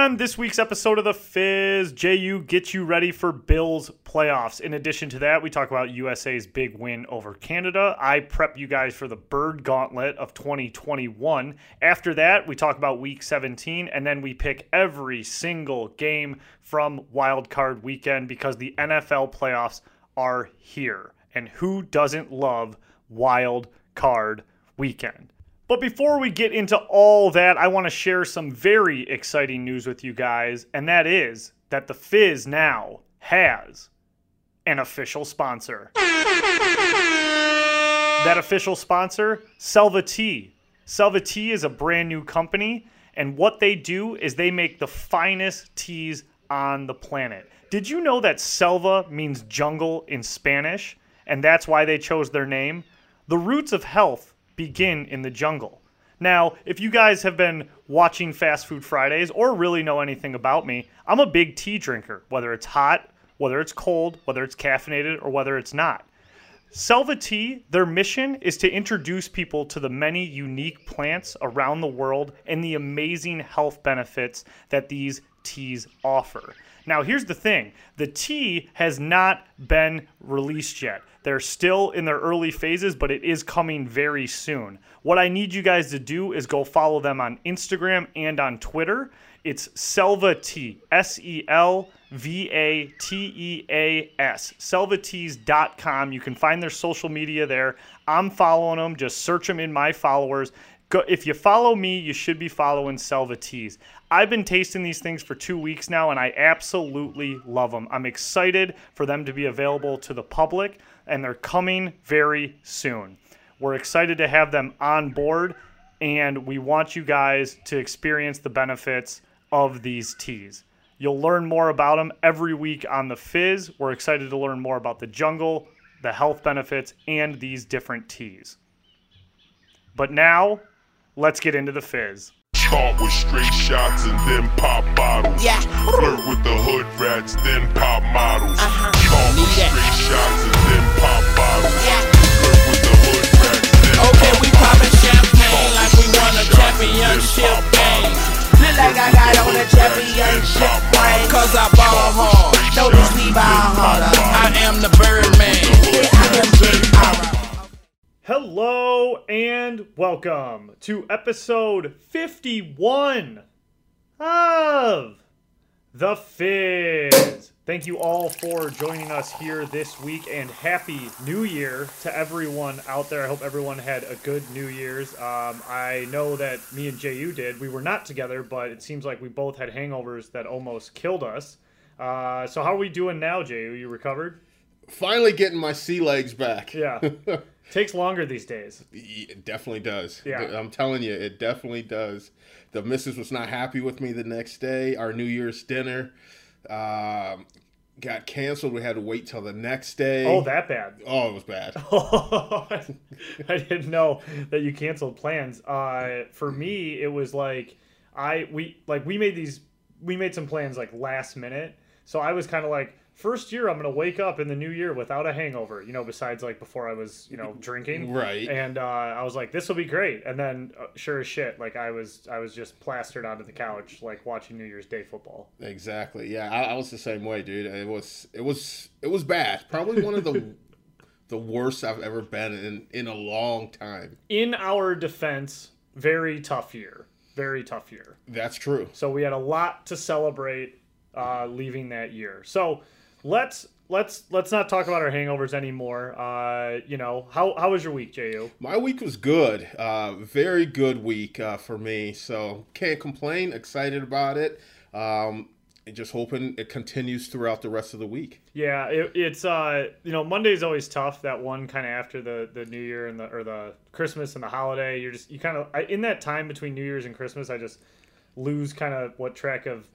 On this week's episode of The Fizz, JU gets you ready for Bills playoffs. In addition to that, we talk about USA's big win over Canada. I prep you guys for the Bird Gauntlet of 2021. After that, we talk about week 17, and then we pick every single game from Wild Card Weekend because the NFL playoffs are here. And who doesn't love Wild Card Weekend? But before we get into all that, I want to share some very exciting news with you guys, and that is that the Fizz now has an official sponsor. That official sponsor, Selva Tea. Selva Tea is a brand new company, and what they do is they make the finest teas on the planet. Did you know that Selva means jungle in Spanish, and that's why they chose their name? The roots of health begin in the jungle. Now, if you guys have been watching Fast Food Fridays or really know anything about me, I'm a big tea drinker, whether it's hot, whether it's cold, whether it's caffeinated, or whether it's not. Selva Tea, their mission is to introduce people to the many unique plants around the world and the amazing health benefits that these teas offer. Now, here's the thing the tea has not been released yet. They're still in their early phases, but it is coming very soon. What I need you guys to do is go follow them on Instagram and on Twitter. It's Selva Tea, S E L V A T E A S, selvateas.com. You can find their social media there. I'm following them. Just search them in my followers. Go, if you follow me, you should be following Selva Teas. I've been tasting these things for two weeks now, and I absolutely love them. I'm excited for them to be available to the public, and they're coming very soon. We're excited to have them on board, and we want you guys to experience the benefits of these teas. You'll learn more about them every week on The Fizz. We're excited to learn more about the jungle, the health benefits, and these different teas. But now, let's get into The Fizz. Caught with straight shots and then pop bottles. Yeah. Flirt with the hood rats, then pop models. Uh-huh. Caught with Need that. straight shots and then pop bottles. Yeah. Flirt with the hood rats, then Okay, pop we poppin' champagne Caught like we won a straight shots and then championship game. bottles. Look like I got on a championship ring. Cause I ball hard. Notice we ball harder. I am the Birdman. I am J.R. Hello and welcome to episode 51 of The Fizz. Thank you all for joining us here this week and Happy New Year to everyone out there. I hope everyone had a good New Year's. Um, I know that me and JU did. We were not together, but it seems like we both had hangovers that almost killed us. Uh, so, how are we doing now, JU? You recovered? finally getting my sea legs back. Yeah. Takes longer these days. It definitely does. Yeah. I'm telling you, it definitely does. The missus was not happy with me the next day. Our New Year's dinner um, got canceled. We had to wait till the next day. Oh, that bad. Oh, it was bad. I didn't know that you canceled plans. Uh, for me, it was like I we like we made these we made some plans like last minute. So I was kind of like first year I'm gonna wake up in the new year without a hangover. You know, besides like before I was you know drinking. Right. And uh, I was like, this will be great. And then uh, sure as shit, like I was I was just plastered onto the couch like watching New Year's Day football. Exactly. Yeah, I, I was the same way, dude. It was it was it was bad. Probably one of the the worst I've ever been in in a long time. In our defense, very tough year. Very tough year. That's true. So we had a lot to celebrate uh, leaving that year. So let's let's let's not talk about our hangovers anymore. Uh, you know how how was your week, Ju? My week was good. Uh, very good week uh, for me. So can't complain. Excited about it. Um, and just hoping it continues throughout the rest of the week. Yeah, it, it's uh you know Monday's always tough. That one kind of after the the New Year and the or the Christmas and the holiday. You're just you kind of in that time between New Year's and Christmas. I just lose kind of what track of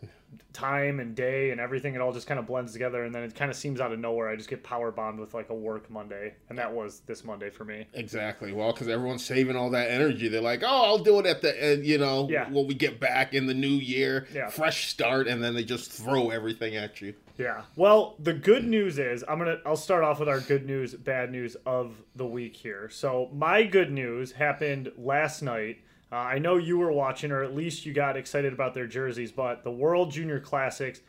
time and day and everything. It all just kind of blends together, and then it kind of seems out of nowhere. I just get power bombed with like a work Monday, and that was this Monday for me. Exactly. Well, because everyone's saving all that energy. They're like, "Oh, I'll do it at the end." You know, Yeah. when we get back in the new year, Yeah. fresh start, and then they just throw everything at you. Yeah. Well, the good news is I'm gonna I'll start off with our good news, bad news of the week here. So my good news happened last night. Uh, I know you were watching, or at least you got excited about their jerseys, but the World Junior Classics,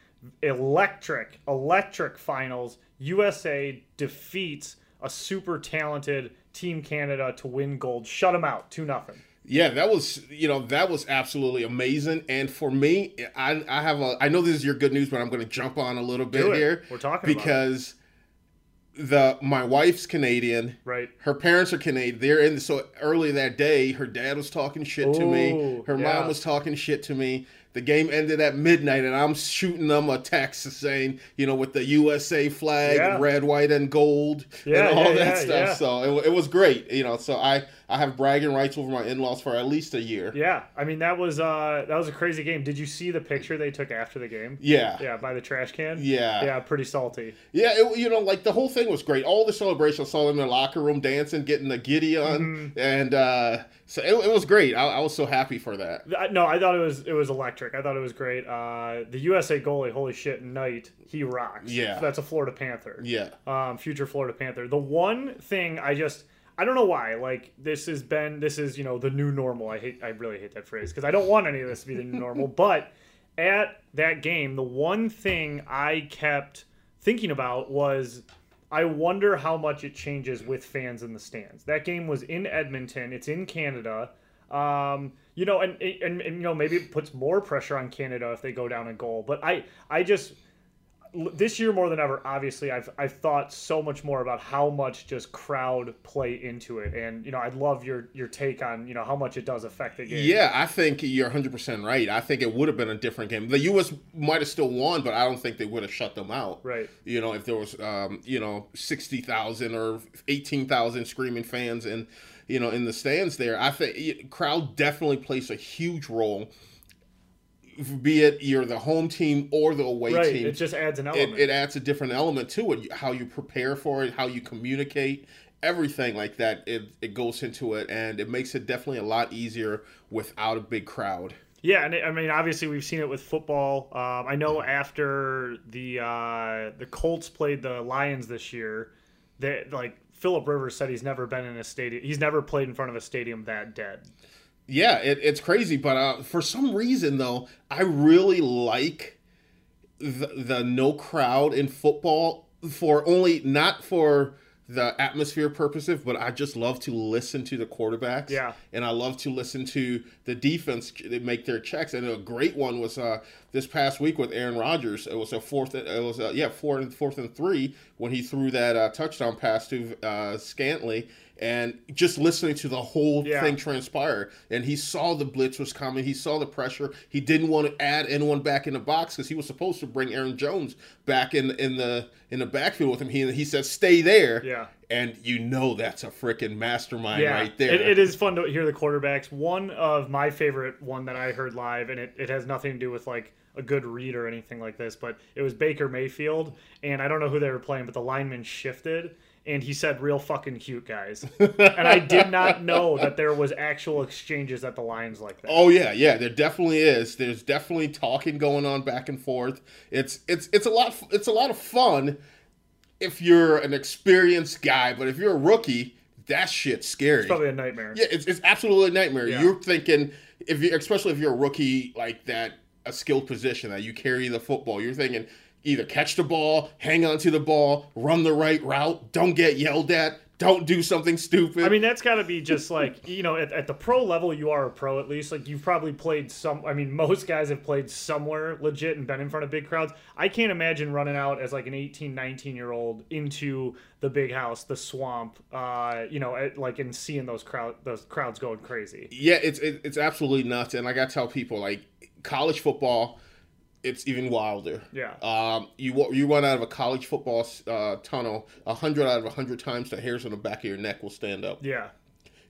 electric, electric finals. USA defeats a super talented Team Canada to win gold. Shut them out, 2 nothing. Yeah, that was you know that was absolutely amazing. And for me, I I have a I know this is your good news, but I'm going to jump on a little bit here. We're talking about because the my wife's Canadian. Right. Her parents are Canadian. They're in. So early that day, her dad was talking shit to me. Her yeah. mom was talking shit to me. The game ended at midnight, and I'm shooting them a text saying, you know, with the USA flag, Yeah. red, white, and gold, Yeah, and all yeah, that stuff. So it, it was great, you know. So I I have bragging rights over my in-laws for at least a year. Yeah, I mean that was uh that was a crazy game. Did you see the picture they took after the game? Yeah. Yeah, by the trash can. Yeah. Yeah, pretty salty. Yeah, it, you know, like the whole thing was great. All the celebration, I saw them in the locker room dancing, getting the giddy on, Mm-hmm. and uh, so it, it was great. I, I was so happy for that. No, I thought it was it was electric. I thought it was great. Uh, the USA goalie, holy shit, Knight, he rocks. Yeah. that's a Florida Panther. Yeah, um, future Florida Panther. The one thing I just I don't know why like this has been this is you know the new normal. I hate I really hate that phrase because I don't want any of this to be the new normal. But at that game, the one thing I kept thinking about was I wonder how much it changes with fans in the stands. That game was in Edmonton. It's in Canada. Um, you know, and, and and you know maybe it puts more pressure on Canada if they go down a goal. But I I just this year more than ever obviously i've i've thought so much more about how much just crowd play into it and you know i'd love your your take on you know how much it does affect the game yeah. I think you're 100 percent right. I think it would have been a different game. The U.S. might have still won, but I don't think they would have shut them out. Right. You know, if there was, um, you know, 60,000 or 18,000 screaming fans and you know in the stands there, I think crowd definitely plays a huge role. Be it you're the home team or the away right team, it just adds an it, element. it adds a different element to it how you prepare for it how you communicate everything like that it, it goes into it and it makes it definitely a lot easier without a big crowd. Yeah and it, i mean obviously we've seen it with football. Um, i know after the uh, the colts played the lions this year that like philip rivers said he's never been in a stadium he's never played in front of a stadium that dead yeah it, it's crazy but uh, for some reason though i really like the, the no crowd in football for only not for the atmosphere purposes, but I just love to listen to the quarterbacks. Yeah. and I love to listen to the defense they make their checks. And a great one was uh, this past week with Aaron Rodgers. It was a fourth. It was a, yeah fourth and fourth and three when he threw that uh, touchdown pass to uh, Scantley. And just listening to the whole Yeah. thing transpire, and he saw the blitz was coming. He saw the pressure. He didn't want to add anyone back in the box because he was supposed to bring Aaron Jones back in in the in the backfield with him. He he said, "Stay there." Yeah. and you know that's a freaking mastermind yeah, right there. It, it is fun to hear the quarterbacks. One of my favorite one that I heard live, and it, it has nothing to do with like a good read or anything like this, but it was Baker Mayfield, and I don't know who they were playing, but the lineman shifted. And he said, "Real fucking cute guys," and I did not know that there was actual exchanges at the lines like that. Oh yeah, yeah, there definitely is. There's definitely talking going on back and forth. It's it's it's a lot it's a lot of fun if you're an experienced guy, but if you're a rookie, that shit's scary. It's probably a nightmare. Yeah, it's, it's absolutely a nightmare. Yeah. You're thinking if you, especially if you're a rookie like that, a skilled position that you carry the football. You're thinking either catch the ball, hang on to the ball, run the right route, don't get yelled at, don't do something stupid. I mean, that's got to be just like, you know, at, at the pro level, you are a pro at least. Like, you've probably played some, I mean, most guys have played somewhere legit and been in front of big crowds. I can't imagine running out as like an 18, 19 year old into the big house, the swamp, uh, you know, at, like, and seeing those crowd, those crowds going crazy. yeah, it's it, it's absolutely nuts. And like I tell people, like college football, it's even wilder. Yeah. Um, you you run out of a college football uh, tunnel, a hundred out of a hundred times, the hairs on the back of your neck will stand up. Yeah.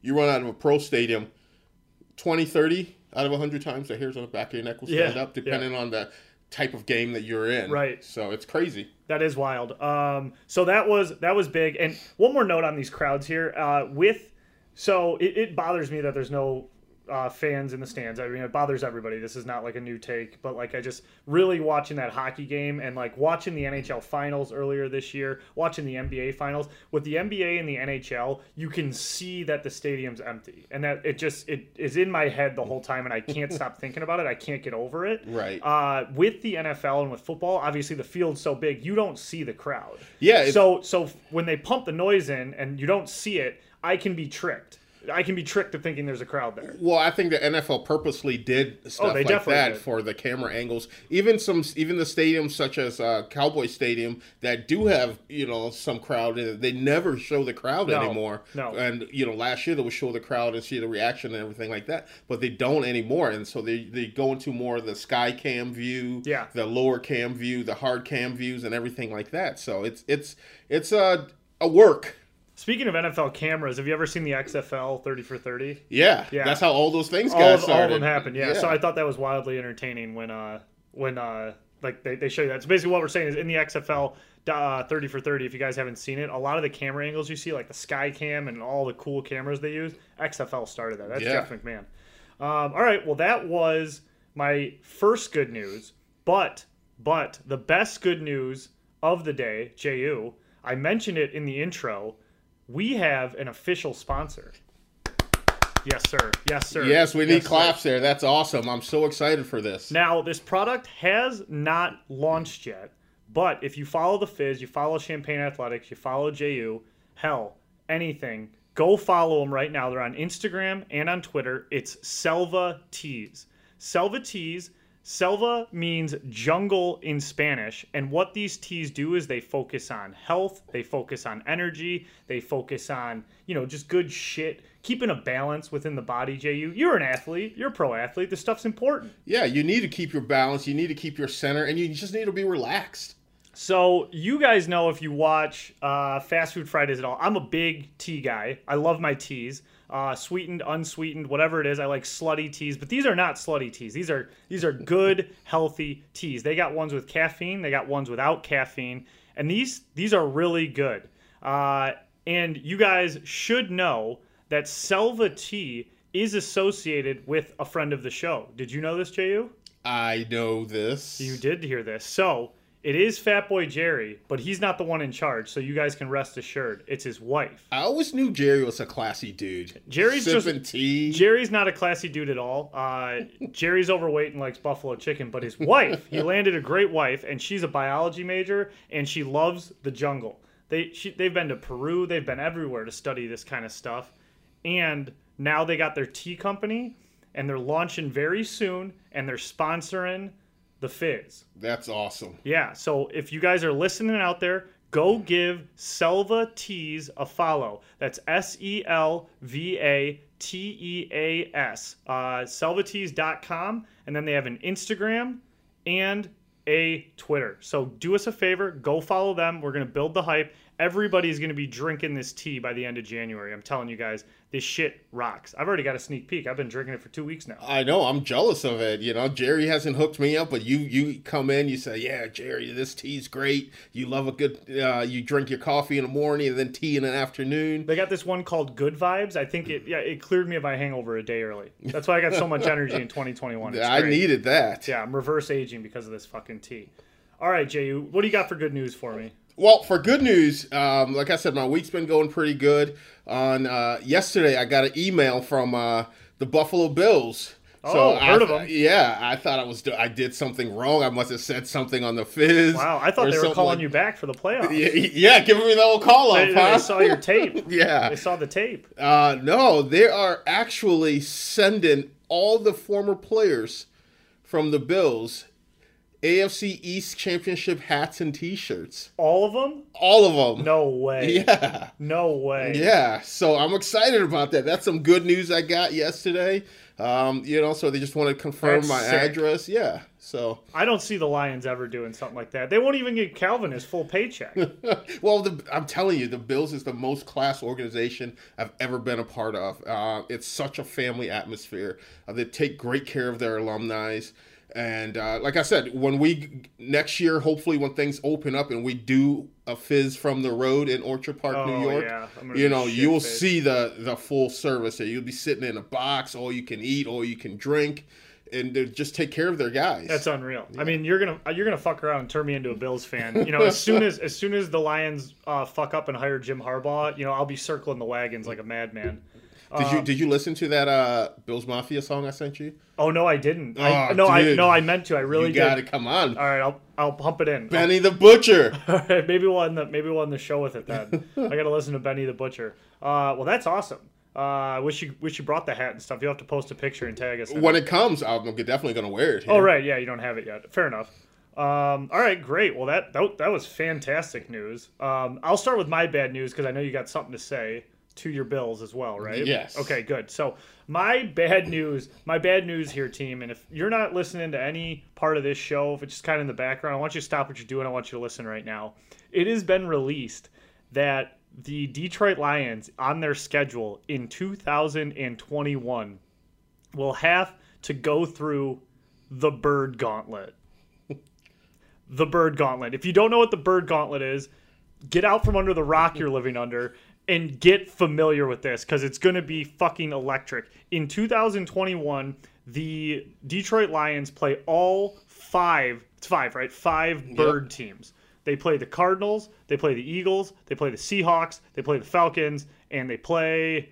You run out of a pro stadium, 20, 30 out of a hundred times, the hairs on the back of your neck will Yeah, stand up, depending on the type of game that you're in. Right. So it's crazy. That is wild. Um, so that was that was big. And one more note on these crowds here. Uh, with so it, it bothers me that there's no uh, fans in the stands. I mean, it bothers everybody. This is not like a new take, but like I just really watching that hockey game and like watching the NHL finals earlier this year, watching the NBA finals. With the NBA and the NHL, you can see that the stadium's empty, and that it just it is in my head the whole time, and I can't stop thinking about it. I can't get over it. Right. Uh, with the NFL and with football, obviously the field's so big, you don't see the crowd. Yeah, So so when they pump the noise in and you don't see it, I can be tricked. I can be tricked to thinking there's a crowd there. Well, I think the NFL purposely did stuff Oh, like that did. for the camera angles. Even some, even the stadiums such as uh, Cowboy Stadium that do have you know some crowd in it, they never show the crowd No, anymore. no. And you know, last year they would show the crowd and see the reaction and everything like that, but they don't anymore. And so they they go into more of the sky cam view, Yeah. the lower cam view, the hard cam views, and everything like that. So it's it's it's a a work. Speaking of NFL cameras, have you ever seen the XFL 30 for 30? Yeah, Yeah. that's how all those things got all of, all of them happened. Yeah. So I thought that was wildly entertaining when uh when uh like they, they show you that. So basically what we're saying is in the XFL uh, 30 for 30 if you guys haven't seen it a lot of the camera angles you see like the sky cam and all the cool cameras they use xfl started that that's Yeah. jeff mcmahon um, all right well that was my first good news but but the best good news of the day ju i mentioned it in the intro we have an official sponsor yes sir yes sir Yes, we need Yes, sir. claps there. That's awesome. I'm so excited for this. Now, this product has not launched yet, but if you follow the Fizz, you follow Champagne Athletics, you follow JU, hell, anything, go follow them right now. They're on Instagram and on Twitter. It's Selva Teas. Selva Teas. Selva means jungle in Spanish, and what these teas do is they focus on health, they focus on energy, they focus on, you know, just good shit, keeping a balance within the body, JU. You're an athlete, you're a pro athlete, this stuff's important. Yeah, you need to keep your balance. You need to keep your center, and you just need to be relaxed. So you guys know if you watch uh, Fast Food Fridays at all, I'm a big tea guy. I love my teas, uh, sweetened, unsweetened, whatever it is. I like slutty teas, but these are not slutty teas. These are these are good, healthy teas. They got ones with caffeine, they got ones without caffeine, and these these are really good. Uh, and you guys should know that Selva tea is associated with a friend of the show. Did you know this, Ju? I know this. You did hear this. So it is Fat Boy Jerry, but he's not the one in charge. So you guys can rest assured, it's his wife. I always knew Jerry was a classy dude. Jerry's sipping just tea. Jerry's not a classy dude at all. Uh, Jerry's overweight and likes buffalo chicken, but his wife, he landed a great wife, and she's a biology major, and she loves the jungle. They she, they've been to Peru, they've been everywhere to study this kind of stuff, and now they got their tea company, and they're launching very soon, and they're sponsoring the Fizz. That's awesome. Yeah, so if you guys are listening out there, go give Selva Teas a follow. That's S E L V A T E A S. Uh, selvateas.com. And then they have an Instagram and a Twitter. So do us a favor, go follow them. We're going to build the hype. Everybody's going to be drinking this tea by the end of January. I'm telling you guys, this shit rocks. I've already got a sneak peek. I've been drinking it for two weeks now. I know. I'm jealous of it. You know, Jerry hasn't hooked me up, but you you come in, you say, "Yeah, Jerry, this tea's great. You love a good. Uh, you drink your coffee in the morning and then tea in the afternoon." They got this one called Good Vibes. I think it yeah it cleared me of my hangover a day early. That's why I got so much energy in 2021. It's I great. needed that. Yeah, I'm reverse aging because of this fucking tea. All right, Ju, what do you got for good news for me? Well, for good news, um, like I said, my week's been going pretty good. On uh, yesterday, I got an email from uh, the Buffalo Bills. Oh, I heard of th- 'em. Yeah, I thought I was I did something wrong. I must have said something on the fizz. Wow, I thought they were calling like- you back for the playoffs. Yeah, yeah, giving me the old call up, They, huh? they saw your tape. yeah. They saw the tape. Uh, no, they are actually sending all the former players from the Bills AFC East Championship hats and T-shirts. All of them? All of them. No way. Yeah. No way. Yeah. So I'm excited about that. That's some good news I got yesterday. Um, you know, so they just want to confirm That's my sick. address. Yeah. So, I don't see the Lions ever doing something like that. They won't even give Calvin his full paycheck. well, the, I'm telling you, the Bills is the most class organization I've ever been a part of. Uh, it's such a family atmosphere. Uh, they take great care of their alumni. And uh, like I said, when we next year, hopefully, when things open up and we do a fizz from the road in Orchard Park, Oh, New York, yeah. You know, you will see the the full service. There, you'll be sitting in a box, all you can eat, all you can drink, and they just take care of their guys. That's unreal. I mean, you're gonna you're gonna fuck around and turn me into a Bills fan. You know, as soon as as soon as the Lions uh, fuck up and hire Jim Harbaugh, you know, I'll be circling the wagons like a madman. Did Um, you did you listen to that uh, Bills Mafia song I sent you? Oh no, I didn't. I, Oh, no, I no, I meant to. I really did. you got did. to come on, All right, I'll I'll pump it in. Benny the Butcher. All right, maybe we'll end the maybe we'll end the show with it then. I gotta listen to Benny the Butcher. Uh, well, that's awesome. Uh, I wish you wish you brought the hat and stuff. You will have to post a picture and tag us. when it. it comes, I'm definitely gonna wear it. Here. Oh right, yeah, you don't have it yet. Fair enough. Um, all right, great. Well, that that, that was fantastic news. Um, I'll start with my bad news because I know you got something to say to your Bills as well, right? Yes. Okay, good. So my bad news, my bad news here, team. And if you're not listening to any part of this show, if it's just kind of in the background, I want you to stop what you're doing. I want you to listen right now. It has been released that the Detroit Lions on their schedule in 2021 will have to go through the Bird Gauntlet. the Bird Gauntlet. If you don't know what the Bird Gauntlet is, get out from under the rock you're living under and get familiar with this because it's going to be fucking electric. In 2021, the Detroit Lions play all five, it's five, right? Five bird teams. They play the Cardinals, they play the Eagles, they play the Seahawks, they play the Falcons, and they play.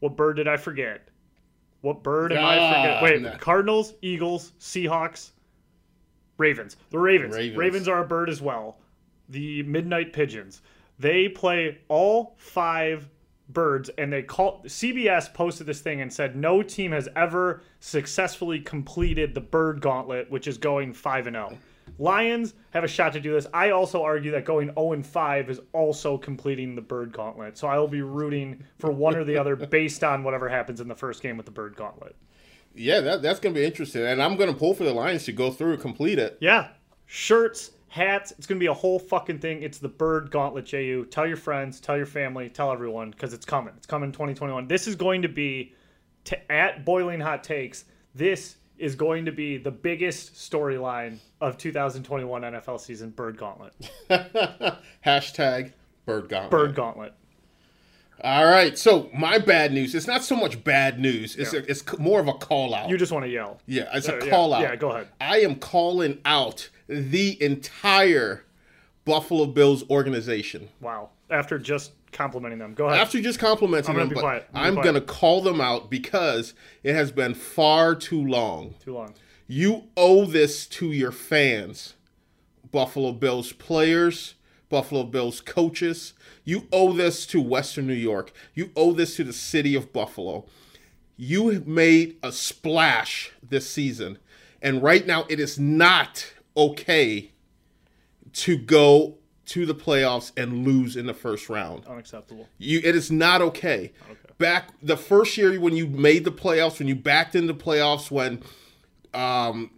What bird did I forget? What bird am I Ah, forget? Wait, no. Cardinals, Eagles, Seahawks, Ravens. The Ravens. Ravens. Ravens. are a bird as well. The Midnight Pigeons. They play all five birds, and they call CBS posted this thing and said no team has ever successfully completed the bird gauntlet, which is going five and zero. Lions have a shot to do this. I also argue that going 0 and 5 is also completing the bird gauntlet. So I will be rooting for one or the other based on whatever happens in the first game with the bird gauntlet. Yeah, that, that's gonna be interesting, and I'm gonna pull for the Lions to go through and complete it. Yeah. Shirts, hats, it's going to be a whole fucking thing. It's the bird gauntlet, JU. Tell your friends, tell your family, tell everyone because it's coming. It's coming 2021. This is going to be, at Boiling Hot Takes, this is going to be the biggest storyline of 2021 NFL season bird gauntlet. Hashtag Bird Gauntlet. Bird gauntlet. All right, so my bad news. It's not so much bad news. It's Yeah. a, it's more of a call out. You just want to yell. yeah, it's a Uh, yeah, call out. yeah, go ahead. I am calling out the entire Buffalo Bills organization. Wow. After just complimenting them. Go ahead. After just complimenting I'm them, be but quiet. I'm going to call them out because it has been far too long. Too long. You owe this to your fans, Buffalo Bills players, Buffalo Bills coaches. You owe this to Western New York. You owe this to the city of Buffalo. You have made a splash this season, and right now it is not okay to go to the playoffs and lose in the first round. Unacceptable. You, it is not okay. Back the first year when you made the playoffs, when you backed into playoffs, when um,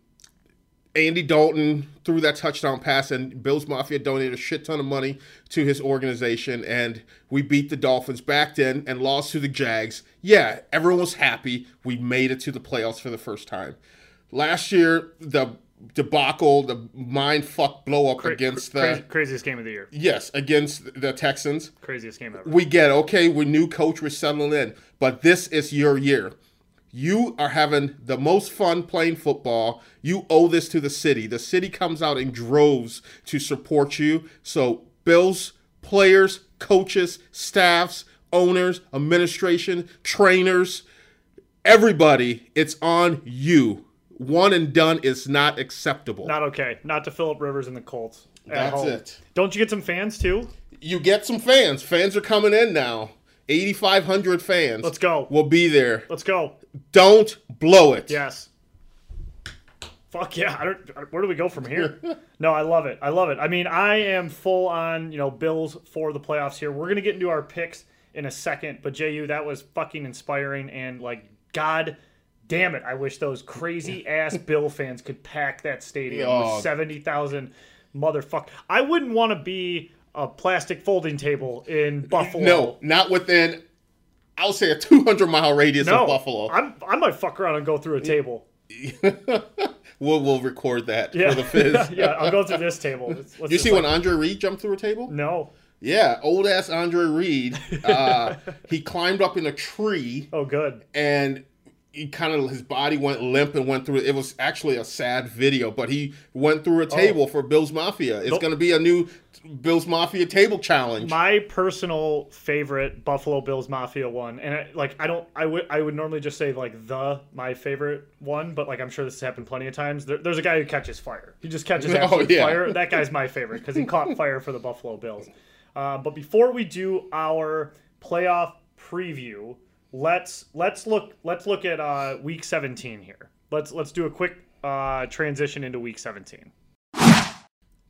Andy Dalton threw that touchdown pass, and Bills Mafia donated a shit ton of money to his organization, and we beat the Dolphins, back then and lost to the Jags. Yeah, everyone was happy. We made it to the playoffs for the first time. Last year, the debacle, the mind fuck blow up Cra- against cra- the craziest game of the year. yes against the Texans. Craziest game ever. we get okay we're new coach we're settling in but this is your year. You are having the most fun playing football. You owe this to the city. The city comes out in droves to support you. So bills players coaches staffs owners administration trainers everybody it's on you one and done is not acceptable Not okay. Not to Philip Rivers and the Colts. That's home. it. Don't you get some fans too? you get some fans fans are coming in now 8500 fans Let's go. We'll be there Let's go. Don't blow it. Yes. Fuck yeah! I don't. Where do we go from here? no, I love it. I love it. I mean, I am full on you know Bills for the playoffs here. We're gonna get into our picks in a second, but Ju, that was fucking inspiring and like God damn it! I wish those crazy ass Bill fans could pack that stadium Oh. with seventy thousand motherfuck. I wouldn't want to be a plastic folding table in Buffalo. No, not within. I'll say a 200 mile radius no. of Buffalo. I'm, I might fuck around and go through a table. we'll we'll record that Yeah, for the fizz. yeah. I'll go through this table. Let's- let's You see like- when Andre Reed jumped through a table? No. Yeah, old ass Andre Reed. Uh, he climbed up in a tree Oh, good. and he kind of his body went limp and went through. It was actually a sad video, but he went through a table for Bill's Mafia. It's Oh. Nope. going to be a new Bill's Mafia table challenge. My personal favorite Buffalo Bills Mafia one, and I, like I don't, I would, I would normally just say like the my favorite one, but like I'm sure this has happened plenty of times. There, there's a guy who catches fire. He just catches Oh, yeah. fire. That guy's my favorite because he caught fire for the Buffalo Bills. Uh, but before we do our playoff preview, let's let's look let's look at uh, week 17 here. Let's let's do a quick uh, transition into week 17.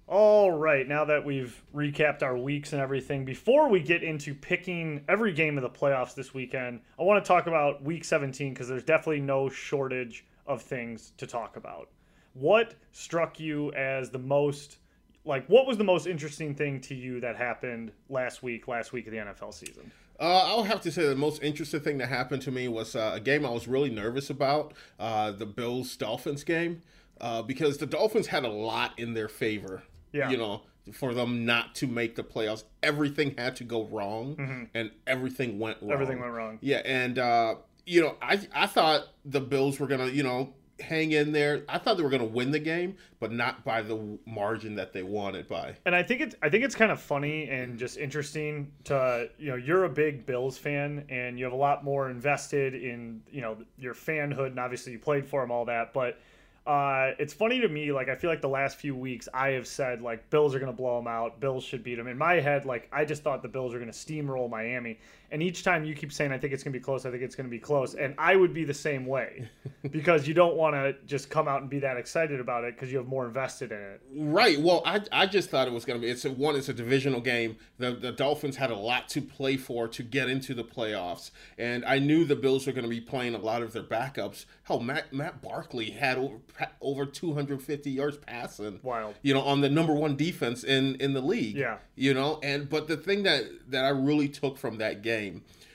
All right, now that we've recapped our weeks and everything, before we get into picking every game of the playoffs this weekend, I want to talk about week 17 because there's definitely no shortage of things to talk about. What struck you as the most, like, what was the most interesting thing to you that happened last week, last week of the NFL season? Uh, I'll have to say the most interesting thing that happened to me was uh, a game I was really nervous about, uh, the Bills Dolphins game, uh, because the Dolphins had a lot in their favor. Yeah. You know, for them not to make the playoffs, everything had to go wrong, and everything went wrong. Mm-hmm. Everything went wrong. Yeah, and uh, you know, I I thought the Bills were gonna, you know, hang in there. I thought they were gonna win the game, but not by the margin that they wanted by. And I think it's I think it's kind of funny and just interesting to you know you're a big Bills fan and you have a lot more invested in you know your fanhood and obviously you played for them all that but uh, it's funny to me like I feel like the last few weeks I have said like Bills are gonna blow them out Bills should beat them in my head like I just thought the Bills were gonna steamroll Miami and each time you keep saying I think it's gonna be close I think it's gonna be close and I would be the same way because you don't want to just come out and be that excited about it because you have more invested in it Right. Well, I, I just thought it was going to be. It's a, one. It's a divisional game. The the Dolphins had a lot to play for to get into the playoffs, and I knew the Bills were going to be playing a lot of their backups. Hell, Matt Matt Barkley had over over 250 yards passing. Wild. You know, on the number one defense in in the league. Yeah. You know, and but the thing that that I really took from that game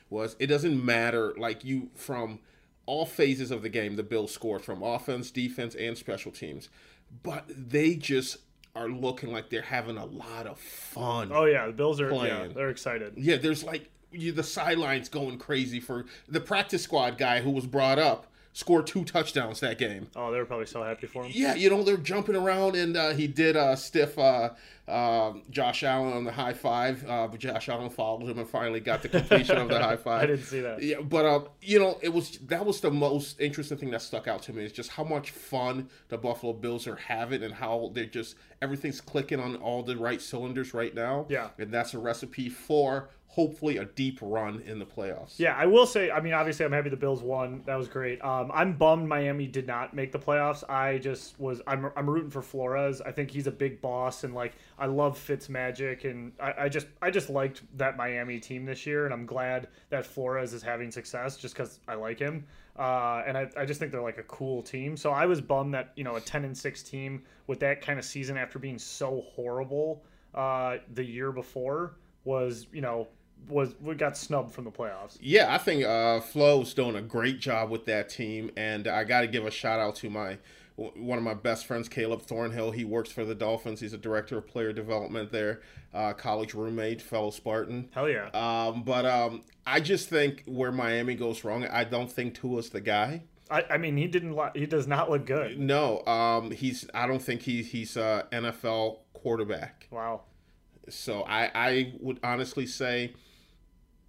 was it doesn't matter like you from all phases of the game the Bills scored from offense, defense, and special teams. But they just are looking like they're having a lot of fun. Oh yeah, the Bills are yeah, Playing. they're excited. Yeah, there's like you, the sidelines going crazy for the practice squad guy who was brought up scored two touchdowns that game. Oh, they were probably so happy for him. Yeah, you know they're jumping around, and uh, he did uh, stiff uh, um Josh Allen on the high five, uh, but Josh Allen followed him and finally got the completion of the high five. I didn't see that. Yeah, but uh, you know, it was that was the most interesting thing that stuck out to me is just how much fun the Buffalo Bills are having and how they're just everything's clicking on all the right cylinders right now. Yeah. and that's a recipe for hopefully a deep run in the playoffs. Yeah, I will say. I mean, obviously, I'm happy the Bills won. That was great. Um, I'm bummed Miami did not make the playoffs. I just was. I'm, I'm rooting for Flores. I think he's a big boss, and like I love Fitz magic, and I, I just I just liked that Miami team this year, and I'm glad that Flores is having success just because I like him. Uh, and I, I just think they're like a cool team. So I was bummed that you know a 10 and six team with that kind of season after being so horrible uh, the year before was you know was we got snubbed from the playoffs. Yeah, I think uh, Flo's doing a great job with that team, and I got to give a shout out to my one of my best friends, Caleb Thornhill. He works for the Dolphins. He's a director of player development there, uh, college roommate, fellow Spartan. Hell yeah. Um, but um, I just think where Miami goes wrong, I don't think Tua's the guy. I, I mean, he didn't. Lo- he does not look good. No, um, he's. I don't think he, he's a NFL quarterback. Wow. So I, I would honestly say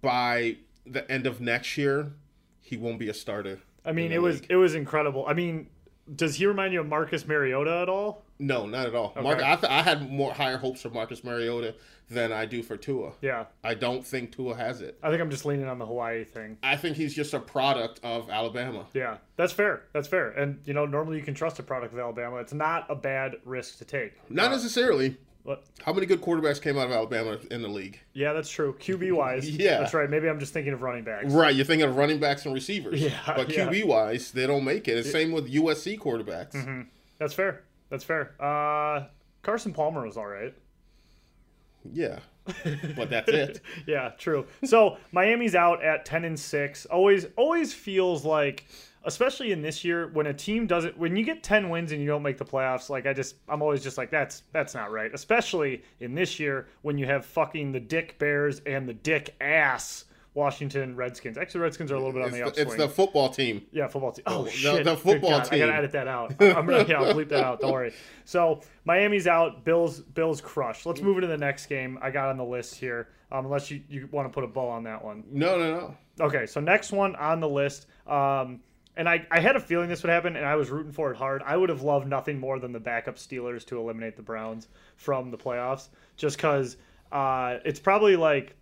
by the end of next year, he won't be a starter. I mean, it was league. it was incredible. I mean, does he remind you of Marcus Mariota at all? No, not at all. Mark, I, th- I had more higher hopes for Marcus Mariota than I do for Tua. Yeah. I don't think Tua has it. I think I'm just leaning on the Hawaii thing. I think he's just a product of Alabama. Yeah, that's fair. That's fair. And you know, normally you can trust a product of Alabama. It's not a bad risk to take. Not uh, necessarily. But How many good quarterbacks came out of Alabama in the league? yeah, that's true. QB wise, Yeah. that's right. Maybe I'm just thinking of running backs. Right, you're thinking of running backs and receivers. Yeah, But yeah. QB wise, they don't make it. It's same with USC quarterbacks. Mm-hmm. That's fair. That's fair. Uh, Carson Palmer was all right. Yeah. but that's it. yeah, true. So Miami's out at ten and six. Always, always feels like, especially in this year, when a team doesn't, when you get ten wins and you don't make the playoffs, like I just, I'm always just like, that's that's not right. Especially in this year when you have fucking the dick Bears and the dick ass Washington Redskins. Actually, Redskins are a little bit on It's the the, upswing. it's the football team. Yeah, football team. Oh the- shit, the football God, I gotta edit that out. I'm gonna, yeah, I'll bleep that out. Don't worry. So Miami's out. Bills, Bills crushed. Let's move into the next game I got on the list here. Um, unless you, you want to put a bow on that one. No, no, no. Okay, so next one on the list. Um, and I, I had a feeling this would happen, and I was rooting for it hard. I would have loved nothing more than the backup Steelers to eliminate the Browns from the playoffs, just because uh, it's probably like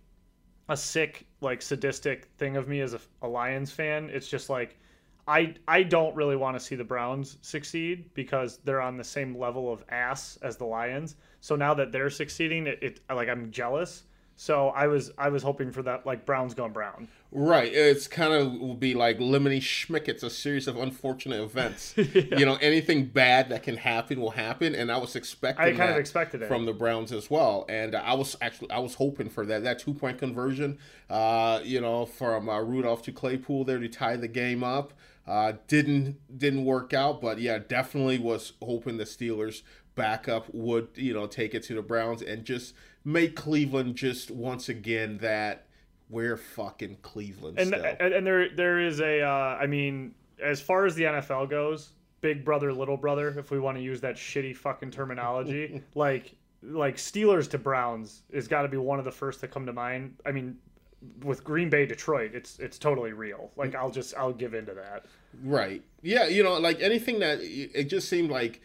a sick, like sadistic thing of me as a, a Lions fan. It's just like I I don't really want to see the Browns succeed because they're on the same level of ass as the Lions. So now that they're succeeding, it, it like I'm jealous. So I was I was hoping for that like Browns gone brown. Right. It's kind of will be like Lemony Schmicket's a series of unfortunate events. You know, anything bad that can happen will happen, and I was expecting. I kind of expected it. from the Browns as well, and I was actually I was hoping for that that two point conversion. Uh, you know, from uh, Rudolph to Claypool there to tie the game up. Uh, didn't didn't work out, but yeah, definitely was hoping the Steelers backup would you know take it to the Browns and just make Cleveland just once again that we're fucking Cleveland and and, and there there is a uh, I mean as far as the NFL goes, big brother little brother if we want to use that shitty fucking terminology, like like Steelers to Browns has got to be one of the first that come to mind. I mean with Green Bay Detroit, it's it's totally real. Like I'll just I'll give into that. Right. Yeah, you know, like anything that it just seemed like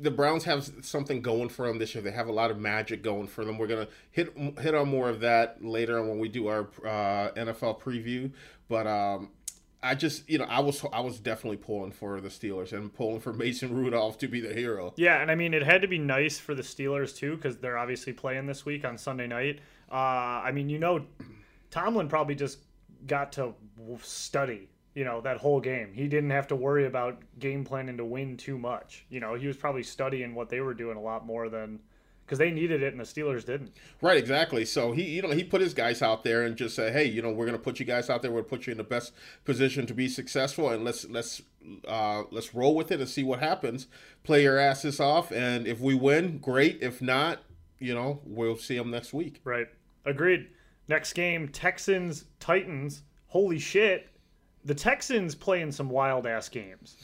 the Browns have something going for them this year. They have a lot of magic going for them. We're gonna hit hit on more of that later on when we do our uh, NFL preview. But um, I just, you know, I was I was definitely pulling for the Steelers and pulling for Mason Rudolph to be the hero. Yeah, and I mean it had to be nice for the Steelers too because they're obviously playing this week on Sunday night. Uh, I mean, you know, Tomlin probably just got to study, you know, that whole game. He didn't have to worry about game planning to win too much. You know, he was probably studying what they were doing a lot more than because they needed it and the Steelers didn't. Right, exactly. So he, you know, he put his guys out there and just said, "Hey, you know, we're going to put you guys out there. We're going to put you in the best position to be successful, and let's let's uh, let's roll with it and see what happens. Play your asses off, and if we win, great. If not, you know, we'll see them next week. Right. Agreed. Next game, Texans Titans. Holy shit. The Texans playing some wild ass games.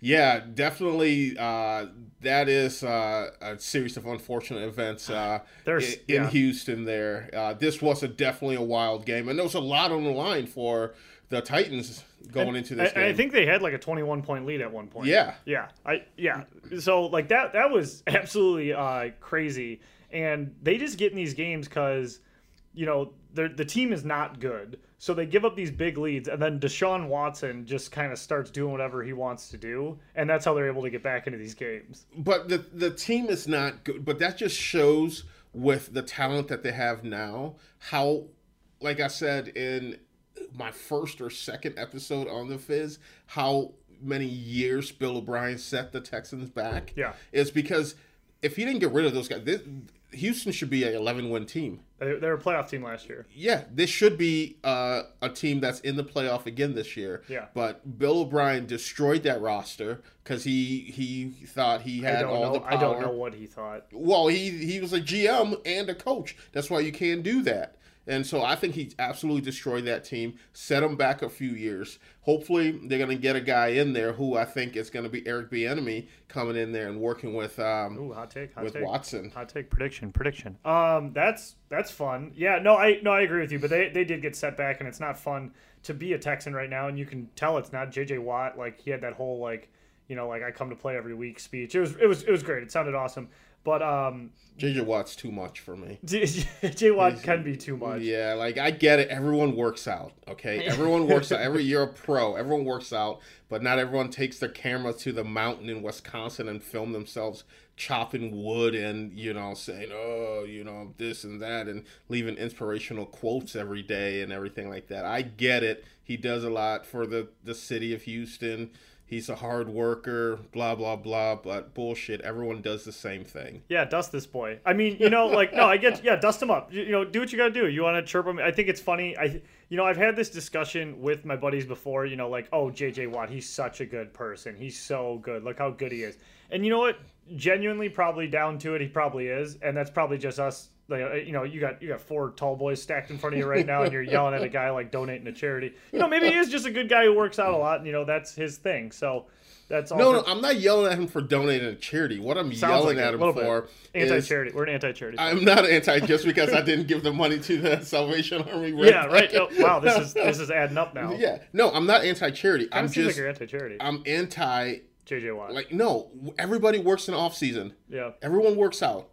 Yeah, definitely. Uh, that is uh, a series of unfortunate events uh, in, in yeah. Houston. There, uh, this was a definitely a wild game, and there was a lot on the line for the Titans going into this And, game. I think they had like a 21 point lead at one point. Yeah. Yeah. I yeah. So like that that was absolutely uh crazy and they just get in these games cuz you know, the the team is not good. So they give up these big leads and then Deshaun Watson just kind of starts doing whatever he wants to do and that's how they're able to get back into these games. but the the team is not good. But that just shows with the talent that they have now how, like I said in my first or second episode on the Fizz, how many years Bill O'Brien set the Texans back. Yeah. is because if he didn't get rid of those guys, this, Houston should be an 11 win team. They, they were a playoff team last year. Yeah, this should be uh, a team that's in the playoff again this year. Yeah. But Bill O'Brien destroyed that roster because he he thought he had all know the power. I don't know what he thought. Well, he he was a GM and a coach. That's why you can't do that. And so I think he absolutely destroyed that team, set them back a few years. Hopefully, they're going to get a guy in there who I think is going to be Eric Bieniemy coming in there and working with um, Ooh, hot take, hot with take. Watson. Hot take prediction, prediction. Um, that's that's fun. Yeah, no, I no, I agree with you. But they, they did get set back, and it's not fun to be a Texan right now. And you can tell it's not J.J. Watt. Like he had that whole like, you know, like I come to play every week speech. It was it was it was great. It sounded awesome. But um, JJ Watt's too much for me. J. Watt can be too much. Yeah, like I get it. Everyone works out, okay? Everyone works out. Every year a pro. Everyone works out, but not everyone takes their camera to the mountain in Wisconsin and film themselves chopping wood and you know saying, "Oh, you know this and that," and leaving inspirational quotes every day and everything like that. I get it. He does a lot for the the city of Houston. He's a hard worker, blah blah blah. But bullshit. Everyone does the same thing. Yeah, dust this boy. I mean, you know, like no, I get yeah, dust him up. You, you know, do what you got to do. You want to chirp him. I think it's funny. I you know, I've had this discussion with my buddies before. You know, like oh, JJ Watt, he's such a good person. He's so good. Look how good he is. And you know what? Genuinely, probably down to it, he probably is, and that's probably just us. Like, uh, you know, you got you got four tall boys stacked in front of you right now, and you're yelling at a guy like donating to charity. You know, maybe he is just a good guy who works out a lot, and you know that's his thing. So that's all. No, no, I'm not yelling at him for donating to charity. What I'm yelling like at him bit. for is anti-charity. We're an anti-charity. I'm not anti just because I didn't give the money to the Salvation Army. Red yeah, right. Bucket. Oh, wow, this is this is adding up now. yeah, no, I'm not anti-charity. Kind I'm seems like just you're anti-charity. I'm anti JJ Watt. like no. Everybody works in off season. yeah. Everyone works out.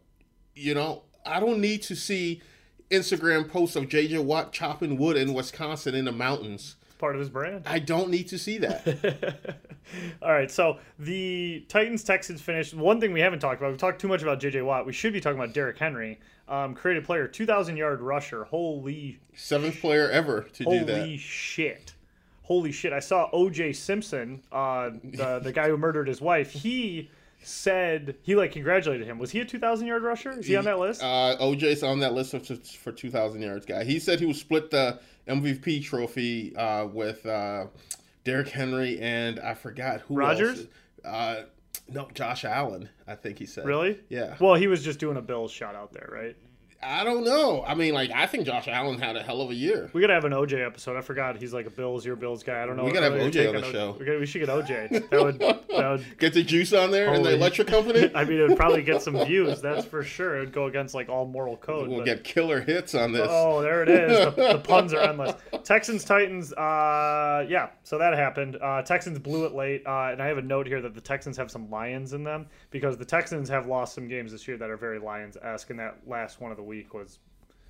You know, I don't need to see Instagram posts of JJ Watt chopping wood in Wisconsin in the mountains. Part of his brand. I don't need to see that. All right, so the Titans Texans finished. One thing we haven't talked about, we've talked too much about JJ Watt. We should be talking about Derrick Henry, um, creative player, 2,000 yard rusher. Holy, Seventh player ever to do that. holy shit. Holy shit. I saw OJ Simpson, uh, the, the guy who murdered his wife. He said, he like congratulated him. Was he a 2,000 yard rusher? Is he on that list? Uh, OJ's on that list of, for 2,000 yards guy. He said he would split the MVP trophy uh, with uh, Derrick Henry and I forgot who Rodgers. Uh, no, Josh Allen. I think he said. Really? Yeah. Well, he was just doing a Bills shot out there, right? I don't know. I mean, like I think Josh Allen had a hell of a year. We gotta have an OJ episode. I forgot he's like a Bills, your Bills guy. I don't know. We gotta have OJ on the show. We should get OJ. That would that would Get the juice on there and the electric company. I mean, it would probably get some views. That's for sure. It would go against like all moral code. We'll but- get killer hits on this. Oh, there it is. The, the puns are endless. Texans Titans. Uh, yeah. So that happened. Uh, Texans blew it late, uh, and I have a note here that the Texans have some Lions in them because the Texans have lost some games this year that are very Lions esque, and that last one of the week was.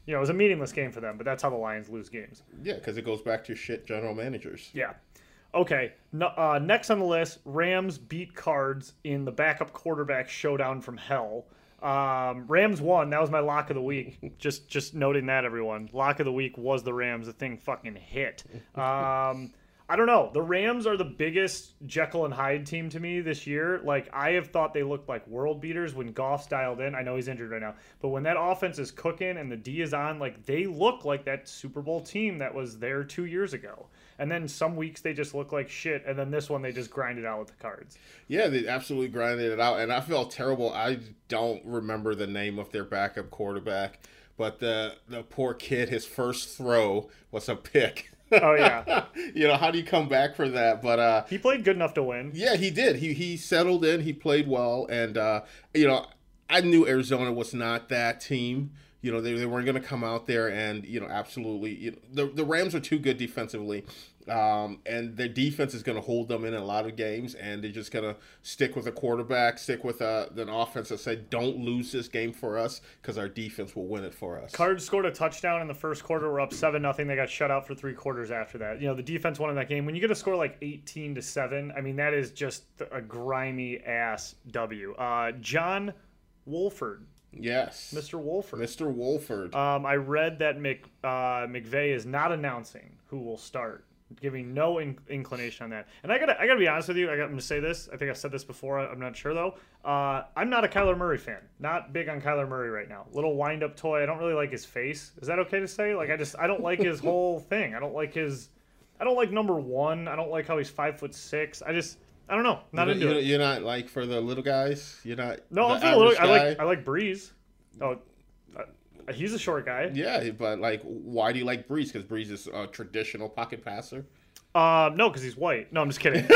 You know, it was a meaningless game for them, but that's how the Lions lose games. Yeah, because it goes back to shit general managers. Yeah. Okay. No, uh, next on the list, Rams beat Cards in the backup quarterback showdown from hell. Um, Rams won. That was my lock of the week. just just noting that everyone. Lock of the week was the Rams. The thing fucking hit. Um, I don't know. The Rams are the biggest Jekyll and Hyde team to me this year. Like I have thought they looked like world beaters when Goff's dialed in. I know he's injured right now, but when that offense is cooking and the D is on, like they look like that Super Bowl team that was there two years ago. And then some weeks they just look like shit, and then this one they just grind it out with the cards. Yeah, they absolutely grinded it out, and I felt terrible. I don't remember the name of their backup quarterback, but the the poor kid, his first throw was a pick. Oh yeah, you know how do you come back from that? But uh, he played good enough to win. yeah, he did. He he settled in. He played well, and uh, you know I knew Arizona was not that team. You know they, they weren't going to come out there and you know absolutely. You know, the the Rams are too good defensively, um, and their defense is going to hold them in a lot of games, and they're just going to stick with a quarterback, stick with uh, an offense that said, "Don't lose this game for us, because our defense will win it for us." Cards scored a touchdown in the first quarter. We're up seven nothing. They got shut out for three quarters after that. You know the defense won in that game. When you get a score like eighteen to seven, I mean that is just a grimy ass W. Uh, John Wolford, yes, Mr. Wolford. Mr. Wolford. Um, I read that Mc, uh, McVay is not announcing who will start, giving no in- inclination on that. And I gotta, I gotta be honest with you. I got I'm gonna say this. I think I've said this before. I'm not sure though. Uh, I'm not a Kyler Murray fan. Not big on Kyler Murray right now. Little wind up toy. I don't really like his face. Is that okay to say? Like I just, I don't like his whole thing. I don't like his. I don't like number one. I don't like how he's five foot six. I just, I don't know. Not you're, into you're, it. you're not like for the little guys. You're not. No, I'm for a little. I like. I like Brees. Oh, he's a short guy. Yeah, but like, why do you like Brees? Because Brees is a traditional pocket passer. Um, no, because he's white. No, I'm just kidding.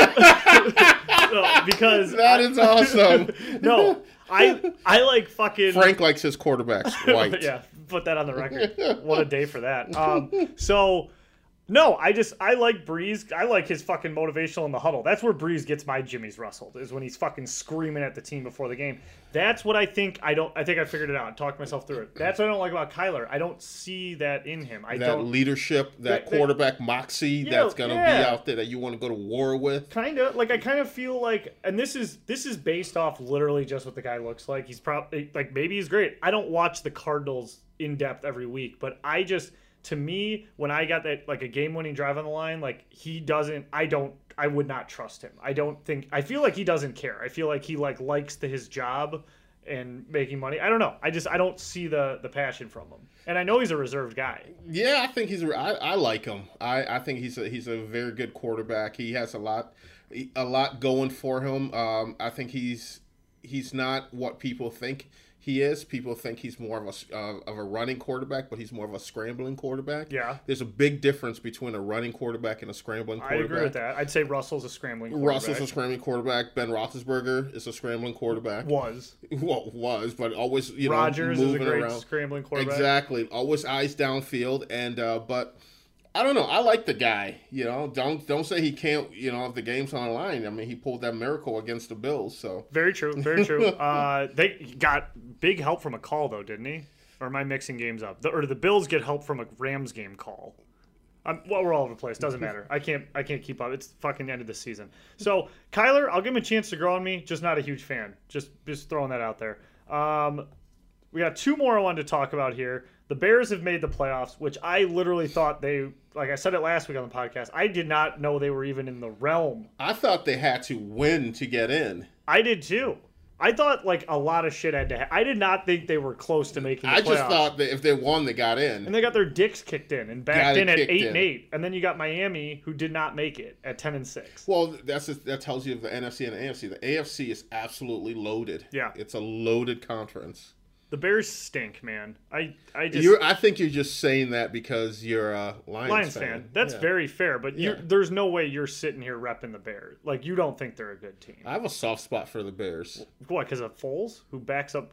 No, because That is awesome. no, I I like fucking Frank likes his quarterbacks white. yeah, put that on the record. What a day for that. Um, so no, I just I like Brees. I like his fucking motivational in the huddle. That's where Brees gets my Jimmy's rustled. Is when he's fucking screaming at the team before the game. That's what I think. I don't. I think I figured it out. and Talked myself through it. That's what I don't like about Kyler. I don't see that in him. I That don't. leadership, that That- that- quarterback moxie Yeah, that's gonna yeah. be out there that you want to go to war with. kind of like I kind of feel like, and this is this is based off literally just what the guy looks like. He's probably like maybe he's great. I don't watch the Cardinals in depth every week, but I just to me when I got that like a game winning drive on the line, like he doesn't. I don't. I would not trust him. I don't think I feel like he doesn't care. I feel like he like likes the, his job and making money. I don't know. I just I don't see the the passion from him. And I know he's a reserved guy. Yeah, I think he's. I like him. I, I think he's a he's a very good quarterback. He has a lot a lot going for him. Um, I think he's he's not what people think he is. People think he's more of a uh, of a running quarterback, but he's more of a scrambling quarterback. Yeah. there's a big difference between a running quarterback and a scrambling I quarterback. agree with that. I'd say Russell's a scrambling quarterback. Russell's a scrambling quarterback. Ben Roethlisberger is a scrambling quarterback. was. Well, was, but always you know Rodgers is a moving great around. scrambling quarterback. Exactly. Always eyes downfield, and uh, but I don't know. I like the guy. You know, don't don't say he can't. You know, if the game's on the line. I mean, he pulled that miracle against the Bills. So Very true. Very true. uh, they got big help from a call though, didn't he? Or am I mixing games up? The, or the Bills get help from a Rams game call. Um, well, we're all over the place. Doesn't matter. I can't. I can't keep up. It's fucking the end of the season. So Kyler, I'll give him a chance to grow on me. Just not a huge fan. Just just throwing that out there. Um, we got two more I wanted to talk about here. The Bears have made the playoffs, which I literally thought they. Like I said it last week on the podcast, I did not know they were even in the realm I thought they had to win to get in. I did too. I thought like a lot of shit had to. I did not think they were close to making. The I just thought that if they won, they got in. and they got their dicks kicked in and backed in at eight in. and eight, and then you got Miami who did not make it at ten and six. well, that's just, that tells you of the NFC and the AFC. The AFC is absolutely loaded. Yeah. it's a loaded conference. The Bears stink, man. I I just You're, I think you're just saying that because you're a Lions, Lions fan. fan. That's Yeah. very fair, but Yeah. there's no way you're sitting here repping the Bears. Like you don't think they're a good team. I have a soft spot for the Bears. What? Because of Foles who backs up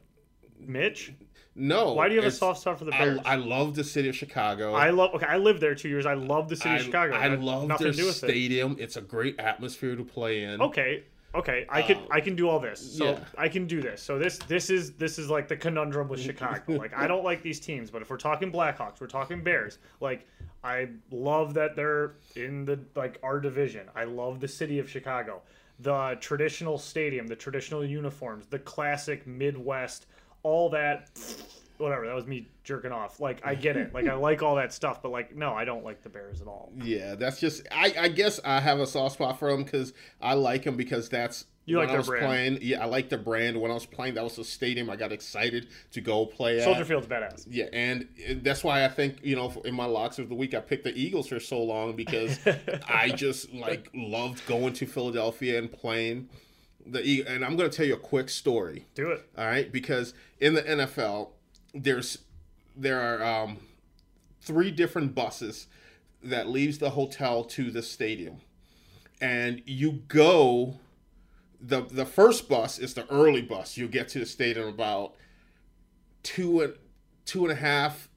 Mitch? No. Why do you have a soft spot for the I, Bears? I love the city of Chicago. I love. Okay, I lived there two years. I love the city I, of Chicago. I That- love their do it. stadium. It's a great atmosphere to play in. okay okay i can Um, i can do all this. So yeah. i can do this. So this this is this is like the conundrum with chicago. Like i don't like these teams but if we're talking blackhawks we're talking bears like i love that they're in the like our division. I love the city of chicago. The traditional stadium the traditional uniforms the classic midwest all that whatever that was me jerking off like i get it like i like all that stuff but like no i don't like the bears at all Yeah, that's just. I, I guess I have a soft spot for them because I like them because that's. You when like I was brand. playing. Yeah, I like the brand. When I was playing, that was the stadium I got excited to go play at. soldier field's badass Yeah, and that's why I think you know in my locks of the week I picked the Eagles for so long because I just like loved going to Philadelphia and playing the and I'm going to tell you a quick story. do it All right, because in the NFL, there's there are um, three different buses that leaves the hotel to the stadium, and you go. the The first bus is the early bus. You get to the stadium about two and two and a half,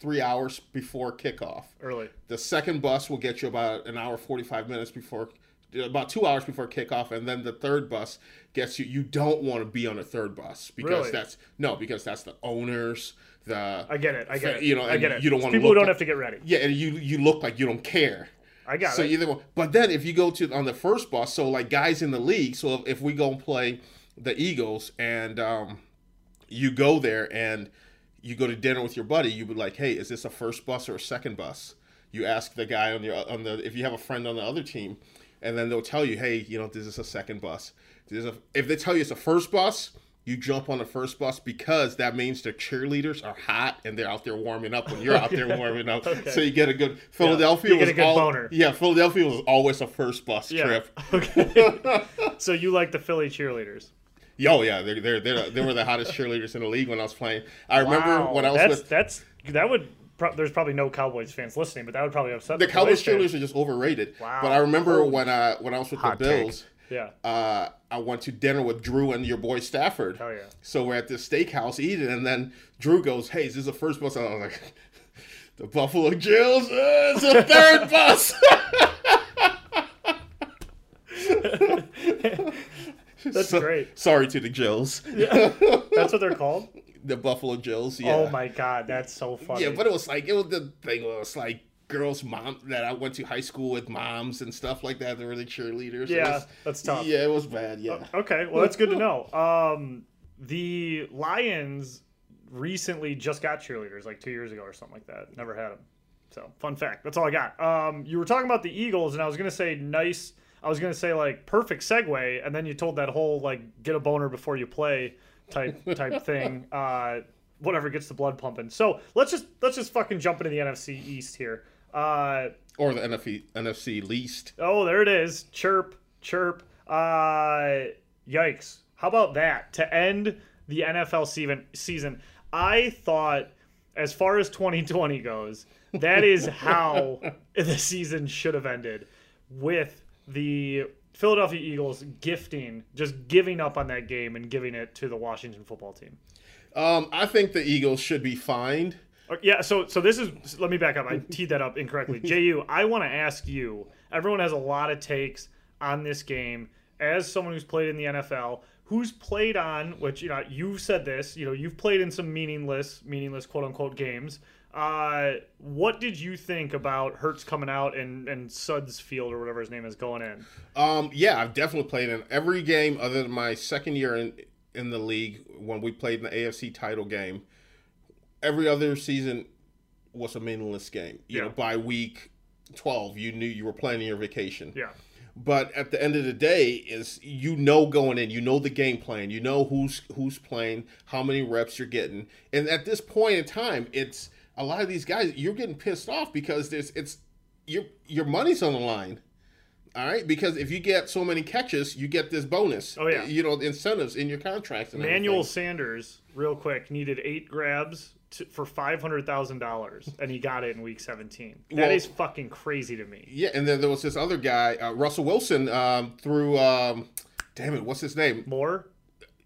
three hours before kickoff. early The second bus will get you about an hour forty five minutes before, about two hours before kickoff, and then the third bus gets you. You don't want to be on a third bus because Really? that's no, because that's the owners. The I get it. I get it. You know, I get it. You don't It's want to people who don't like- have to get ready. Yeah, and you you look like you don't care. I got so it. either one. But then if you go to on the first bus, so like guys in the league, so if, if we go and play the Eagles and um, you go there and you go to dinner with your buddy, you would like, hey, is this a first bus or a second bus? You ask the guy on the on the if you have a friend on the other team, and then they'll tell you, hey, you know, this is a second bus. This is a, if they tell you it's a first bus. You jump on the first bus because that means the cheerleaders are hot and they're out there warming up when you're out there warming up. So you get a good Philadelphia get was a good all, boner. yeah, Philadelphia was always a first bus Yeah. trip. Okay. so you like the Philly cheerleaders? Yo, oh, yeah, they're, they're, they're, they were the hottest cheerleaders in the league when I was playing. I remember Wow. when I was that's, with that's that would pro- there's probably no Cowboys fans listening, but that would probably upset the the Cowboys cheerleaders are just overrated. Wow. But I remember Holy when I when I was with the. Bills, Yeah. uh, I went to dinner with Drew and your boy Stafford. Hell yeah. So we're at this steakhouse eating, and then Drew goes, "Hey, this is this the first bus?" And I was like, "The Buffalo Jills, uh, it's the third bus." That's So- great. Sorry to the Jills. yeah. That's what they're called. The Buffalo Jills. Yeah. Oh my god, that's so funny. Yeah, but it was like it was the thing was like girls' mom that I went to high school with moms and stuff like that. They were the cheerleaders. Yeah, was- that's tough. Yeah, it was bad. Yeah. Okay, well that's good to know. Um, the Lions recently just got cheerleaders, like two years ago or something like that. Never had them. So fun fact. That's all I got. Um, you were talking about the Eagles, and I was gonna say nice. I was gonna say like perfect segue, and then you told that whole like get a boner before you play type type thing. Uh, whatever gets the blood pumping. So let's just let's just fucking jump into the NFC East here. Uh, or the NFC NFC least. oh, there it is. Chirp, chirp. Uh, yikes! How about that to end the NFL season? Season. I thought, as far as 2020 goes, that is how the season should have ended with the Philadelphia Eagles gifting, just giving up on that game and giving it to the Washington football team. Um, I think the Eagles should be fined. Uh, Yeah, so so this is let me back up. I teed that up incorrectly. JU, I want to ask you. Everyone has a lot of takes on this game. As someone who's played in the NFL, who's played on which you know you've said this. You know you've played in some meaningless, meaningless quote unquote games. Uh, what did you think about Hurts coming out and and Suds Field or whatever his name is going in? Um, yeah, I've definitely played in every game other than my second year in in the league when we played in the AFC title game. Every other season was a meaningless game. You Yeah. know, by week twelve, you knew you were planning your vacation. Yeah, But at the end of the day, is you know going in, you know the game plan, you know who's who's playing, how many reps you're getting, and at this point in time, it's a lot of these guys you're getting pissed off because there's it's your your money's on the line. All right, because if you get so many catches, you get this bonus. Oh, yeah. you know the incentives in your contracts. And Manuel everything. Sanders, real quick, needed eight grabs to, for five hundred thousand dollars, and he got it in week seventeen. That is Well- fucking crazy to me. Yeah, and then there was this other guy, uh, Russell Wilson, um, through um, damn it, what's his name? Moore?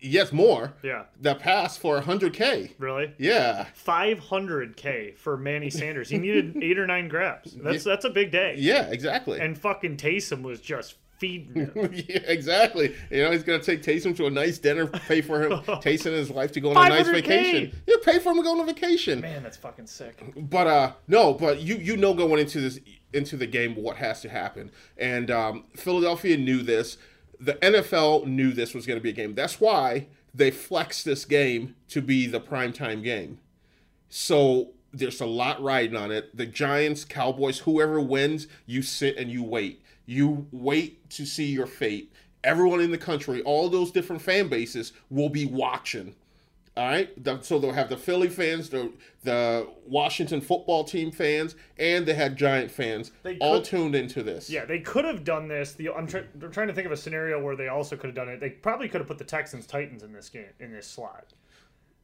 Yes, Moore. Yeah, That passed for hundred k. really? Yeah, Five hundred k for Manny Sanders. He needed eight or nine grabs. That's that's a big day. yeah, exactly. And fucking Taysom was just feeding him. yeah, exactly. You know, he's gonna take Taysom to a nice dinner, pay for him, Taysom and his wife to go on a nice vacation. You pay for him to go on a vacation. Man, that's fucking sick. But uh, no, but you you know going into this into the game what has to happen, and um, Philadelphia knew this. The NFL knew this was going to be a game. That's why they flexed this game to be the primetime game. So there's a lot riding on it. The Giants, Cowboys, whoever wins, you sit and you wait. You wait to see your fate. Everyone in the country, all those different fan bases will be watching. All right. The- So they'll have the Philly fans, the the Washington football team fans, and they had Giant fans They all could- tuned into this. Yeah, they could have done this. The I'm, try, I'm trying to think of a scenario where they also could have done it. They probably could have put the Texans Titans in this game in this slot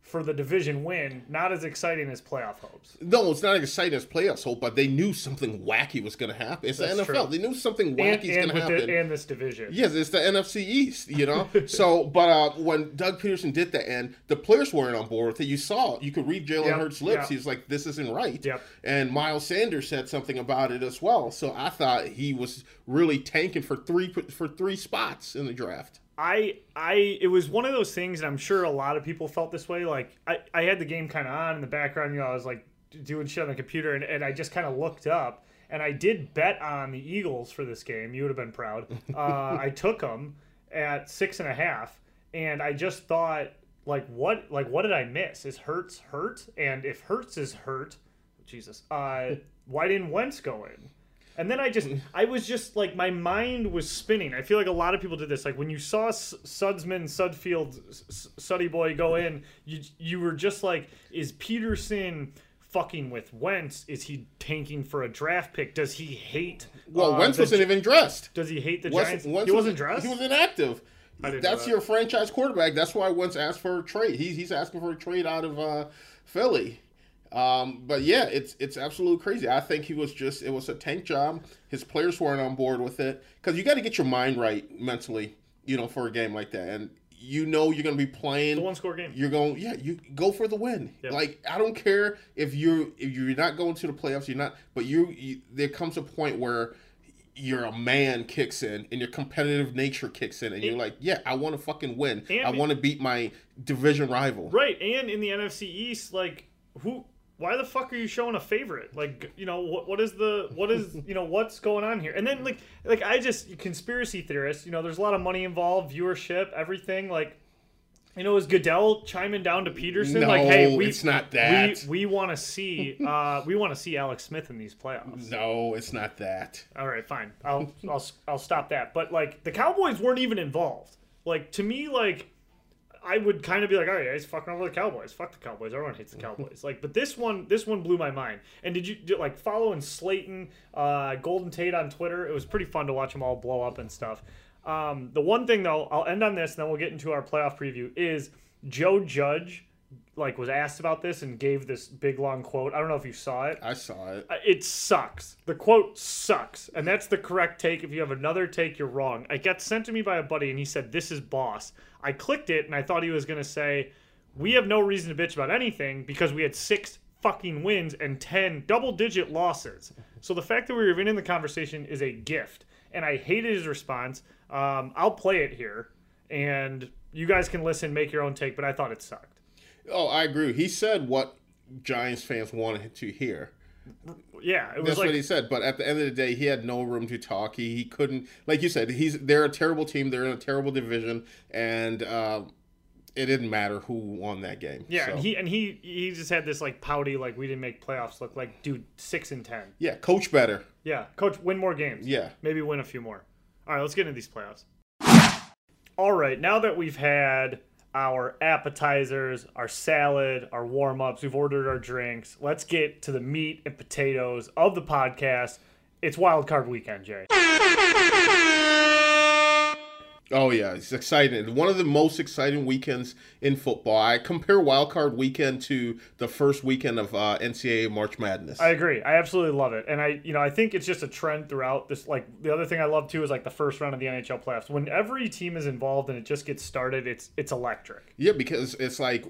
for the division win. Not as exciting as playoff hopes. No, it's not as exciting as playoffs hope, but they knew something wacky was going to happen. It's That's the NFL. true. They knew something And, wacky's going to happen. the, and this division. Yes, it's the NFC East, you know. so, but uh, when Doug Pederson did that, and the players weren't on board with it, you saw, you could read Jalen Yep, Hurts' lips. yep. He was like, "This isn't right." Yep. And Miles Sanders said something about it as well. So I thought he was really tanking for three for three spots in the draft. I I it was one of those things, and I'm sure a lot of people felt this way. Like I, I had the game kind of on in the background, you know, I was like doing shit on the computer, and, and I just kind of looked up, and I did bet on the Eagles for this game. You would have been proud. Uh, I took them at six and a half, and I just thought, like, what like what did I miss? Is Hurts hurt? And if Hurts is hurt, Jesus, uh, why didn't Wentz go in? And then I just, I was just like, my mind was spinning. I feel like a lot of people did this. Like when you saw S- Sudsman, Sudfeld, S- Suddy Boy go in, you you were just like, is Pederson fucking with Wentz? Is he tanking for a draft pick? Does he hate? Well, uh, Wentz wasn't even dressed. Does he hate the Wentz- Giants? Wentz he was- wasn't dressed. He was inactive. I didn't know That's that. your franchise quarterback. That's why Wentz asked for a trade. He's he's asking for a trade out of uh, Philly. Um, but yeah, it's it's absolutely crazy. I think he was just it was a tank job. His players weren't on board with it because you got to get your mind right mentally, you know, for a game like that. And you know you're going to be playing the one score game. you're going yeah you go for the win Yeah. like i don't care if you're if you're not going to the playoffs you're not but you, you there comes a point where your a man kicks in and your competitive nature kicks in and you're like yeah i want to fucking win i want to beat my division rival Right, and in the NFC East, like who? Why the fuck are you showing a favorite? Like, you know, what what is the what is you know what's going on here? And then like like I just conspiracy theorists. You know, there's a lot of money involved, viewership, everything. Like, You know, is Goodell chiming down to Pederson No, like, "Hey, we, it's not that. We, we want to see uh, we want to see Alex Smith in these playoffs." No, it's not that. All right, fine. I'll I'll I'll stop that. But like the Cowboys weren't even involved. Like to me, like I would kind of be like, "All right, yeah, he's fucking over the Cowboys. Fuck the Cowboys. Everyone hates the Cowboys." like, but this one, this one blew my mind. And did you did, like following Slayton, uh, Golden Tate on Twitter? It was pretty fun to watch them all blow up and stuff. Um, the one thing though, I'll end on this, and then we'll get into our playoff preview. Is Joe Judge like was asked about this and gave this big long quote? I don't know if you saw it. I saw it. Uh, it sucks. The quote sucks. And that's the correct take. If you have another take, you're wrong. It got sent to me by a buddy and he said, This is boss. I clicked it and I thought he was going to say, We have no reason to bitch about anything because we had six fucking wins and 10 double digit losses. So the fact that we were even in the conversation is a gift. And I hated his response. Um, I'll play it here and you guys can listen, make your own take, but I thought it sucked. Oh, I agree. He said what Giants fans wanted to hear. Yeah, it was That's like what he said. But at the end of the day, he had no room to talk. He, he couldn't, like you said, he's they're a terrible team. They're in a terrible division, and um, it didn't matter who won that game. Yeah, So, and he and he he just had this like pouty like we didn't make playoffs look like dude six and ten. yeah, coach better. Yeah, coach, win more games. Yeah. maybe win a few more. All right, let's get into these playoffs. All right, now that we've had our appetizers, our salad, our warm ups, we've ordered our drinks. Let's get to the meat and potatoes of the podcast. It's wild card weekend, Jay. Oh yeah, it's exciting. One of the most exciting weekends in football. I compare Wild Card Weekend to the first weekend of uh, NCAA March Madness. I agree. I absolutely love it, and I, you know, I think it's just a trend throughout this. Like the other thing I love too is like the first round of the NHL playoffs. When every team is involved and it just gets started, it's it's electric. yeah, because it's like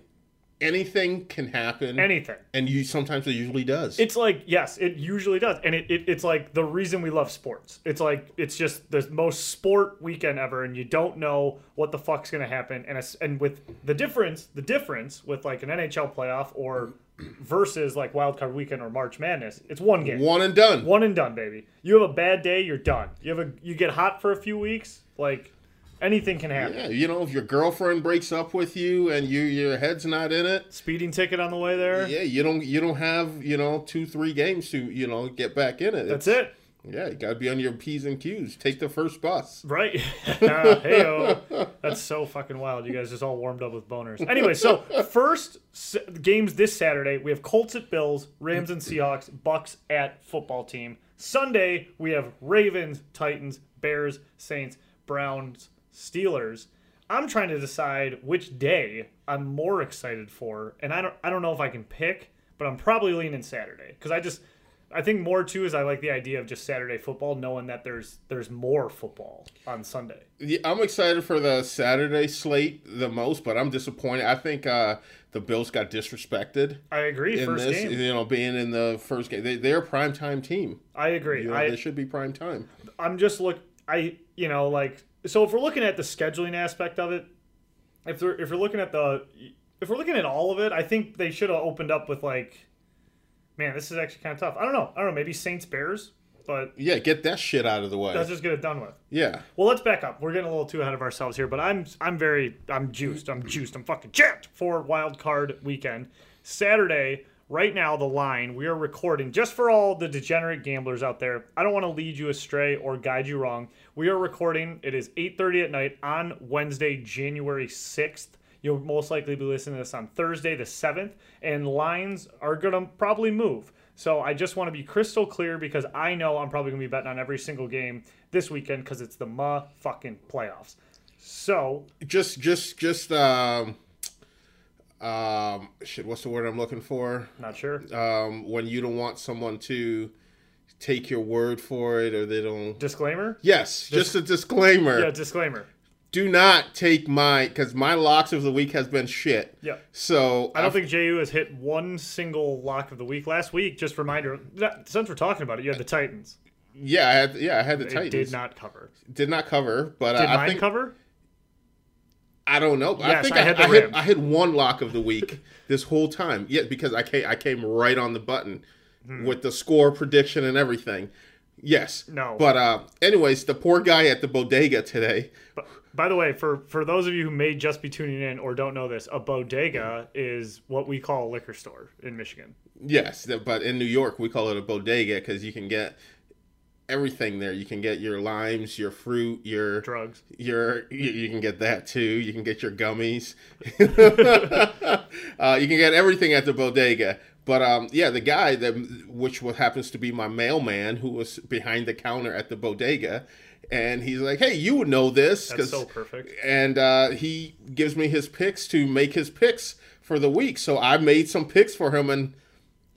anything can happen, Anything. and you sometimes it usually does. It's like yes, it usually does, and it, it it's like the reason we love sports. It's like it's just the most sport weekend ever, and you don't know what the fuck's gonna happen. And it's, and with the difference, the difference with like an NHL playoff or versus like wildcard weekend or March Madness, it's one game. One and done. One and done, baby. You have a bad day, you're done. You have a you get hot for a few weeks, like anything can happen. Yeah, you know, if your girlfriend breaks up with you and you your head's not in it, Speeding ticket on the way there. yeah, you don't you don't have you know two three games to you know get back in it. That's It's- it. Yeah, you got to be on your p's and q's. Take the first bus. Right. hey That's so fucking wild. You guys just all warmed up with boners. Anyway, so first s- games this Saturday, we have Colts at Bills, Rams and Seahawks, Bucks at football team. Sunday, we have Ravens, Titans, Bears, Saints, Browns, Steelers. I'm trying to decide which day I'm more excited for, and I don't I don't know if I can pick, but I'm probably leaning Saturday because I just I think more too is I like the idea of just Saturday football, knowing that there's there's more football on Sunday. Yeah, I'm excited for the Saturday slate the most, but I'm disappointed. I think uh, the Bills got disrespected I agree. in First this. game. You know, being in the first game, they, they're a prime time team. I agree. You know, I they should be prime time. I'm just look. I you know like so if we're looking at the scheduling aspect of it, if we're if we're looking at the if we're looking at all of it, I think they should have opened up with like, man, this is actually kind of tough. I don't know. I don't know. Maybe Saints Bears, but Yeah, get that shit out of the way. let's just get it done with. yeah. Well, let's back up. We're getting a little too ahead of ourselves here, but I'm I'm very I'm juiced. I'm juiced. I'm fucking jacked for wild card weekend. Saturday, right now the line we are recording just for all the degenerate gamblers out there. I don't want to lead you astray or guide you wrong. We are recording. It is 8:30 at night on Wednesday, January 6th. You'll most likely be listening to this on Thursday the 7th, and lines are going to probably move. So I just want to be crystal clear because I know I'm probably going to be betting on every single game this weekend because it's the ma fucking playoffs. So Just, just, just. Um, um, shit. What's the word I'm looking for? not sure. Um, when you don't want someone to take your word for it, or they don't. Disclaimer. Yes, just a disclaimer. Yeah, disclaimer. Do not take my because my locks of the week has been shit. Yeah. So I don't think JU has hit one single lock of the week. Last week, just reminder, that- since we're talking about it, you had the Titans. Yeah, I had yeah I had the It Titans. did not cover. did not cover, but uh, Did I think cover? I don't know. I Yes, think I I, had the I, hit. I hit one lock of the week this whole time. Yeah, because I came I came right on the button with the score prediction and everything. Yes. No. But uh, anyways, the poor guy at the bodega today. But, By the way, for for those of you who may just be tuning in or don't know this, a bodega is what we call a liquor store in Michigan. Yes, but in New York we call it a bodega because you can get everything there. You can get your limes, your fruit, your Drugs. Your you, you can get that too. You can get your gummies. uh, you can get everything at the bodega. But um, yeah, the guy that which what happens to be my mailman who was behind the counter at the bodega, and he's like, "Hey, you would know this." That's so perfect. And uh, he gives me his picks to make his picks for the week. So I made some picks for him, and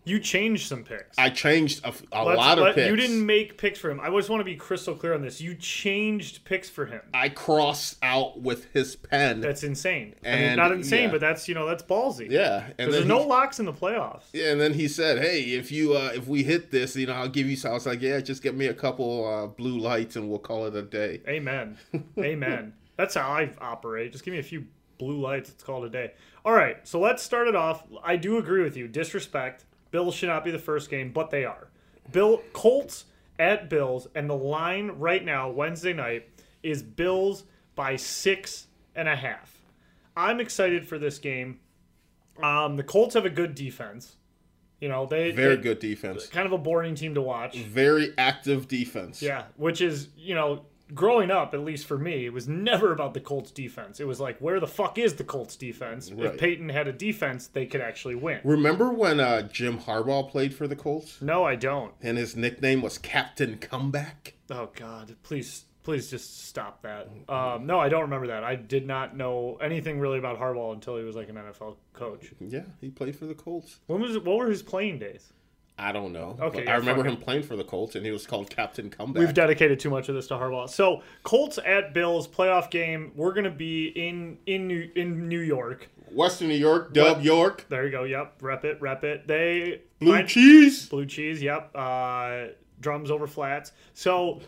You changed some picks. I changed a, a lot of let- picks. You didn't make picks for him. I just want to be crystal clear on this. You changed picks for him. I crossed out with his pen. That's insane. I mean, not insane, yeah. but that's you know that's ballsy. yeah, and there's no locks in the playoffs. Yeah, and then he said, "Hey, if you uh, if we hit this, you know, I'll give you." some. I was like, "Yeah, just get me a couple uh, blue lights, and we'll call it a day." Amen. Amen. That's how I operate. Just give me a few blue lights. It's called a day. All right. So let's start it off. I do agree with you. Disrespect. Bills should not be the first game, but they are. Bill Colts at Bills, and the line right now, Wednesday night, is Bills by six and a half. I'm excited for this game. Um, the Colts have a good defense. You know, they Very they- good defense. Kind of a boring team to watch. Very active defense. Yeah, which is, you know, growing up, at least for me, it was never about the Colts defense. It was like, where the fuck is the Colts defense? Right. If Peyton had a defense, they could actually win. Remember when uh, Jim Harbaugh played for the Colts, No, I don't. and his nickname was Captain Comeback? Oh God, please, please just stop that. Um, no, I don't remember that. I did not know anything really about Harbaugh until he was like an NFL coach. Yeah, he played for the Colts. When was what were his playing days? I don't know. Okay, yeah, I remember him playing for the Colts, and he was called Captain Comeback. We've dedicated too much of this to Harbaugh. So Colts at Bills playoff game. We're gonna be in in New, in New York. Western New York, Dub What? York, There you go. Yep. Rep it. Rep it. They blue cheese. Blue cheese. Yep. Uh, drums over flats. So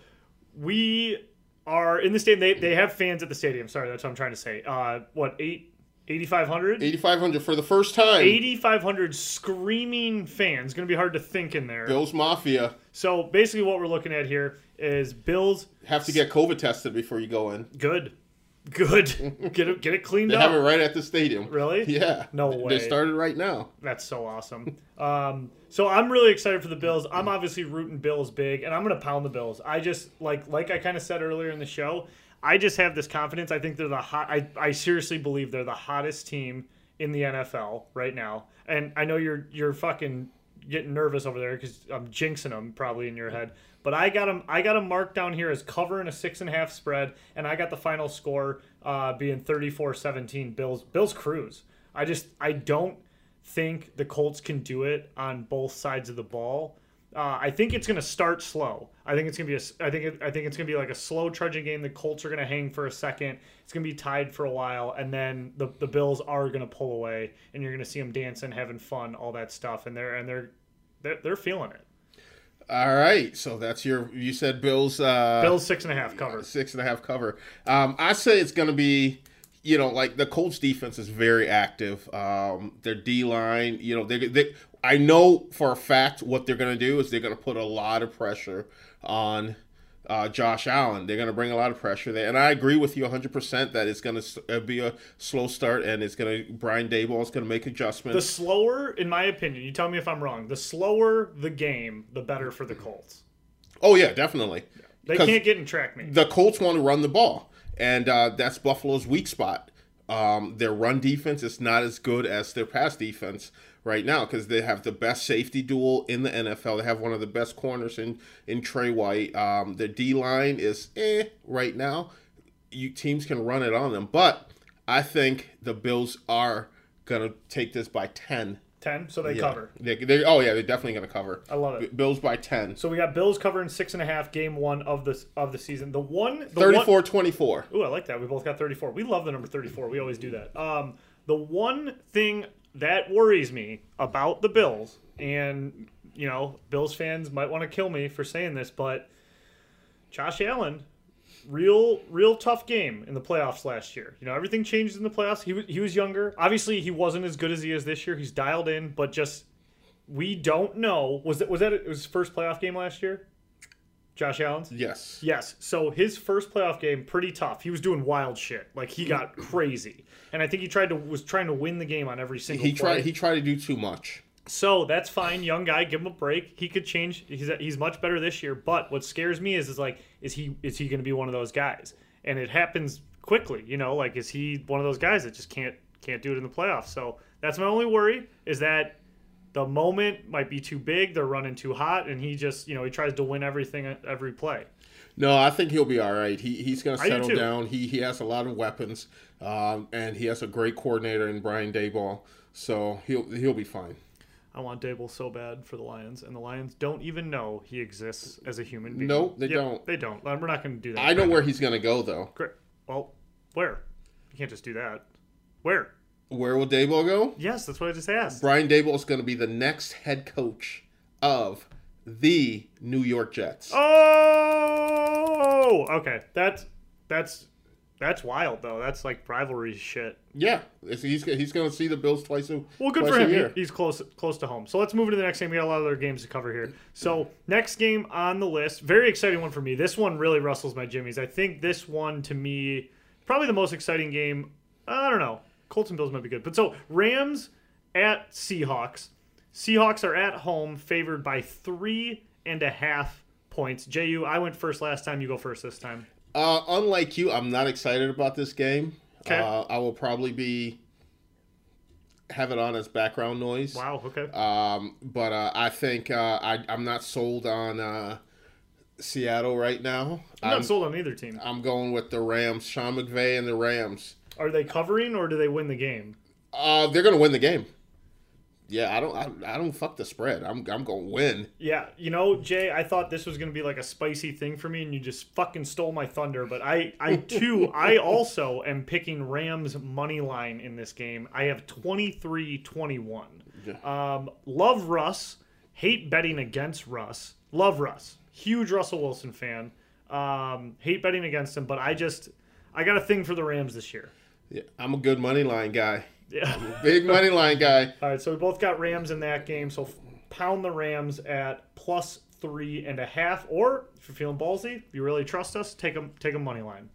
we are in the stadium. They, they have fans at the stadium. Sorry, that's what I'm trying to say. Uh, what eight. 8,500? 8,500 for the first time. 8,500 screaming fans. Going to be hard to think in there. Bills Mafia So basically, what we're looking at here is Bills. have to get COVID tested before you go in. Good. Good. get it, get it cleaned They up. have it right at the stadium. Really? Yeah. No way. They started right now. That's so awesome. Um, so I'm really excited for the Bills. I'm obviously rooting Bills big, and I'm gonna pound the Bills. I just like like I kind of said earlier in the show. I just have this confidence. I think they're the hot. I, I seriously believe they're the hottest team in the NFL right now. And I know you're you're fucking getting nervous over there because I'm jinxing them probably in your head. But I got them. I got them marked down here as covering a six and a half spread, and I got the final score uh, being 34-17. Bills Bills cruise. I just I don't think the Colts can do it on both sides of the ball. Uh, I think it's going to start slow. I think it's going to be a. I think it, I think it's going to be like a slow trudging game. The Colts are going to hang for a second. It's going to be tied for a while, and then the, the Bills are going to pull away, and you're going to see them dancing, having fun, all that stuff, and they're and they're they're, they're feeling it. All right. So that's your. You said Bills. Uh, Bills six and a half cover. six and a half cover. Um, I say it's going to be, you know, like the Colts defense is very active. Um, their D line, you know, they, they, I know for a fact what they're going to do is they're going to put a lot of pressure on uh, Josh Allen. They're going to bring a lot of pressure there, and I agree with you 100 percent that it's going to be a slow start, and it's going to Brian Daboll is going to make adjustments. The slower, in my opinion, you tell me if I'm wrong. The slower the game, the better for the Colts. oh yeah, definitely. They can't get in track meet. the Colts want to run the ball, and uh, that's Buffalo's weak spot. Um, their run defense is not as good as their pass defense right now because they have the best safety duel in the NFL. They have one of the best corners in in Trey White. Um, their D line is eh right now. You teams can run it on them, but I think the Bills are gonna take this by ten. Ten, so they Yeah. cover. They, they, oh yeah, they're definitely gonna cover. I love it. Bills by ten. So we got Bills covering six and a half, game one of the of the season. The one, the one, 34-24. Ooh, I like that. We both got 34. We love the number 34. We always do that. Um, the one thing that worries me about the Bills, and you know, Bills fans might want to kill me for saying this, but Josh Allen, real, real tough game in the playoffs last year. You know, everything changed in the playoffs. He was he was younger. Obviously, he wasn't as good as he is this year. He's dialed in, but just we don't know. Was it was that it was his first playoff game last year? Josh Allen's? Yes. Yes. So his first playoff game, pretty tough. He was doing wild shit. Like he got crazy, and I think he tried to was trying to win the game on every single. He play. tried. He tried to do too much. So that's fine, young guy. Give him a break. He could change. He's he's much better this year. But what scares me is is like is he is he going to be one of those guys? And it happens quickly. You know, like is he one of those guys that just can't can't do it in the playoffs? So that's my only worry is that the moment might be too big. They're running too hot, and he just you know he tries to win everything every play. No, I think he'll be all right. He he's going to I do settle down. He he has a lot of weapons, um, and he has a great coordinator in Brian Daboll. So he'll he'll be fine. I want Daboll so bad for the Lions, and the Lions don't even know he exists as a human being. No, they Yep, don't. They don't. We're not going to do that. I know where he's going to go though. Great. Well, where? You can't just do that. Where? Where will Daboll go? Yes, that's what I just asked. Brian Daboll is going to be the next head coach of the New York Jets. Oh, okay. That's that's that's wild though. That's like rivalry shit. Yeah, he's he's going to see the Bills twice a Well, good for him. He- he's close close to home. So let's move into the next game. We got a lot of other games to cover here. So next game on the list, very exciting one for me. This one really rustles my jimmies. I think this one to me probably the most exciting game. I don't know. Colts and Bills might be good, but so Rams at Seahawks. Seahawks are at home, favored by three and a half points. Ju, I went first last time. You go first this time. Uh, unlike you, I'm not excited about this game. Okay. Uh, I will probably be have it on as background noise. Wow. Okay. Um, but uh, I think uh, I, I'm not sold on uh, Seattle right now. I'm I'm, not sold on either team. I'm going with the Rams. Sean McVay and the Rams. Are they covering or do they win the game? Uh, they're going to win the game. Yeah, I don't. I, I don't fuck the spread. I'm. I'm going to win. Yeah, you know, Jay, I thought this was going to be like a spicy thing for me, and you just fucking stole my thunder. But I, I too, I also am picking Rams money line in this game. I have 23-21. Um, love Russ. Hate betting against Russ. Love Russ. Huge Russell Wilson fan. Um, hate betting against him, but I just, I got a thing for the Rams this year. Yeah, I'm a good money line guy. Yeah. Big money line guy. All right, so we both got Rams in that game. So pound the Rams at plus three and a half, or if you're feeling ballsy, if you really trust us, take a take a money line.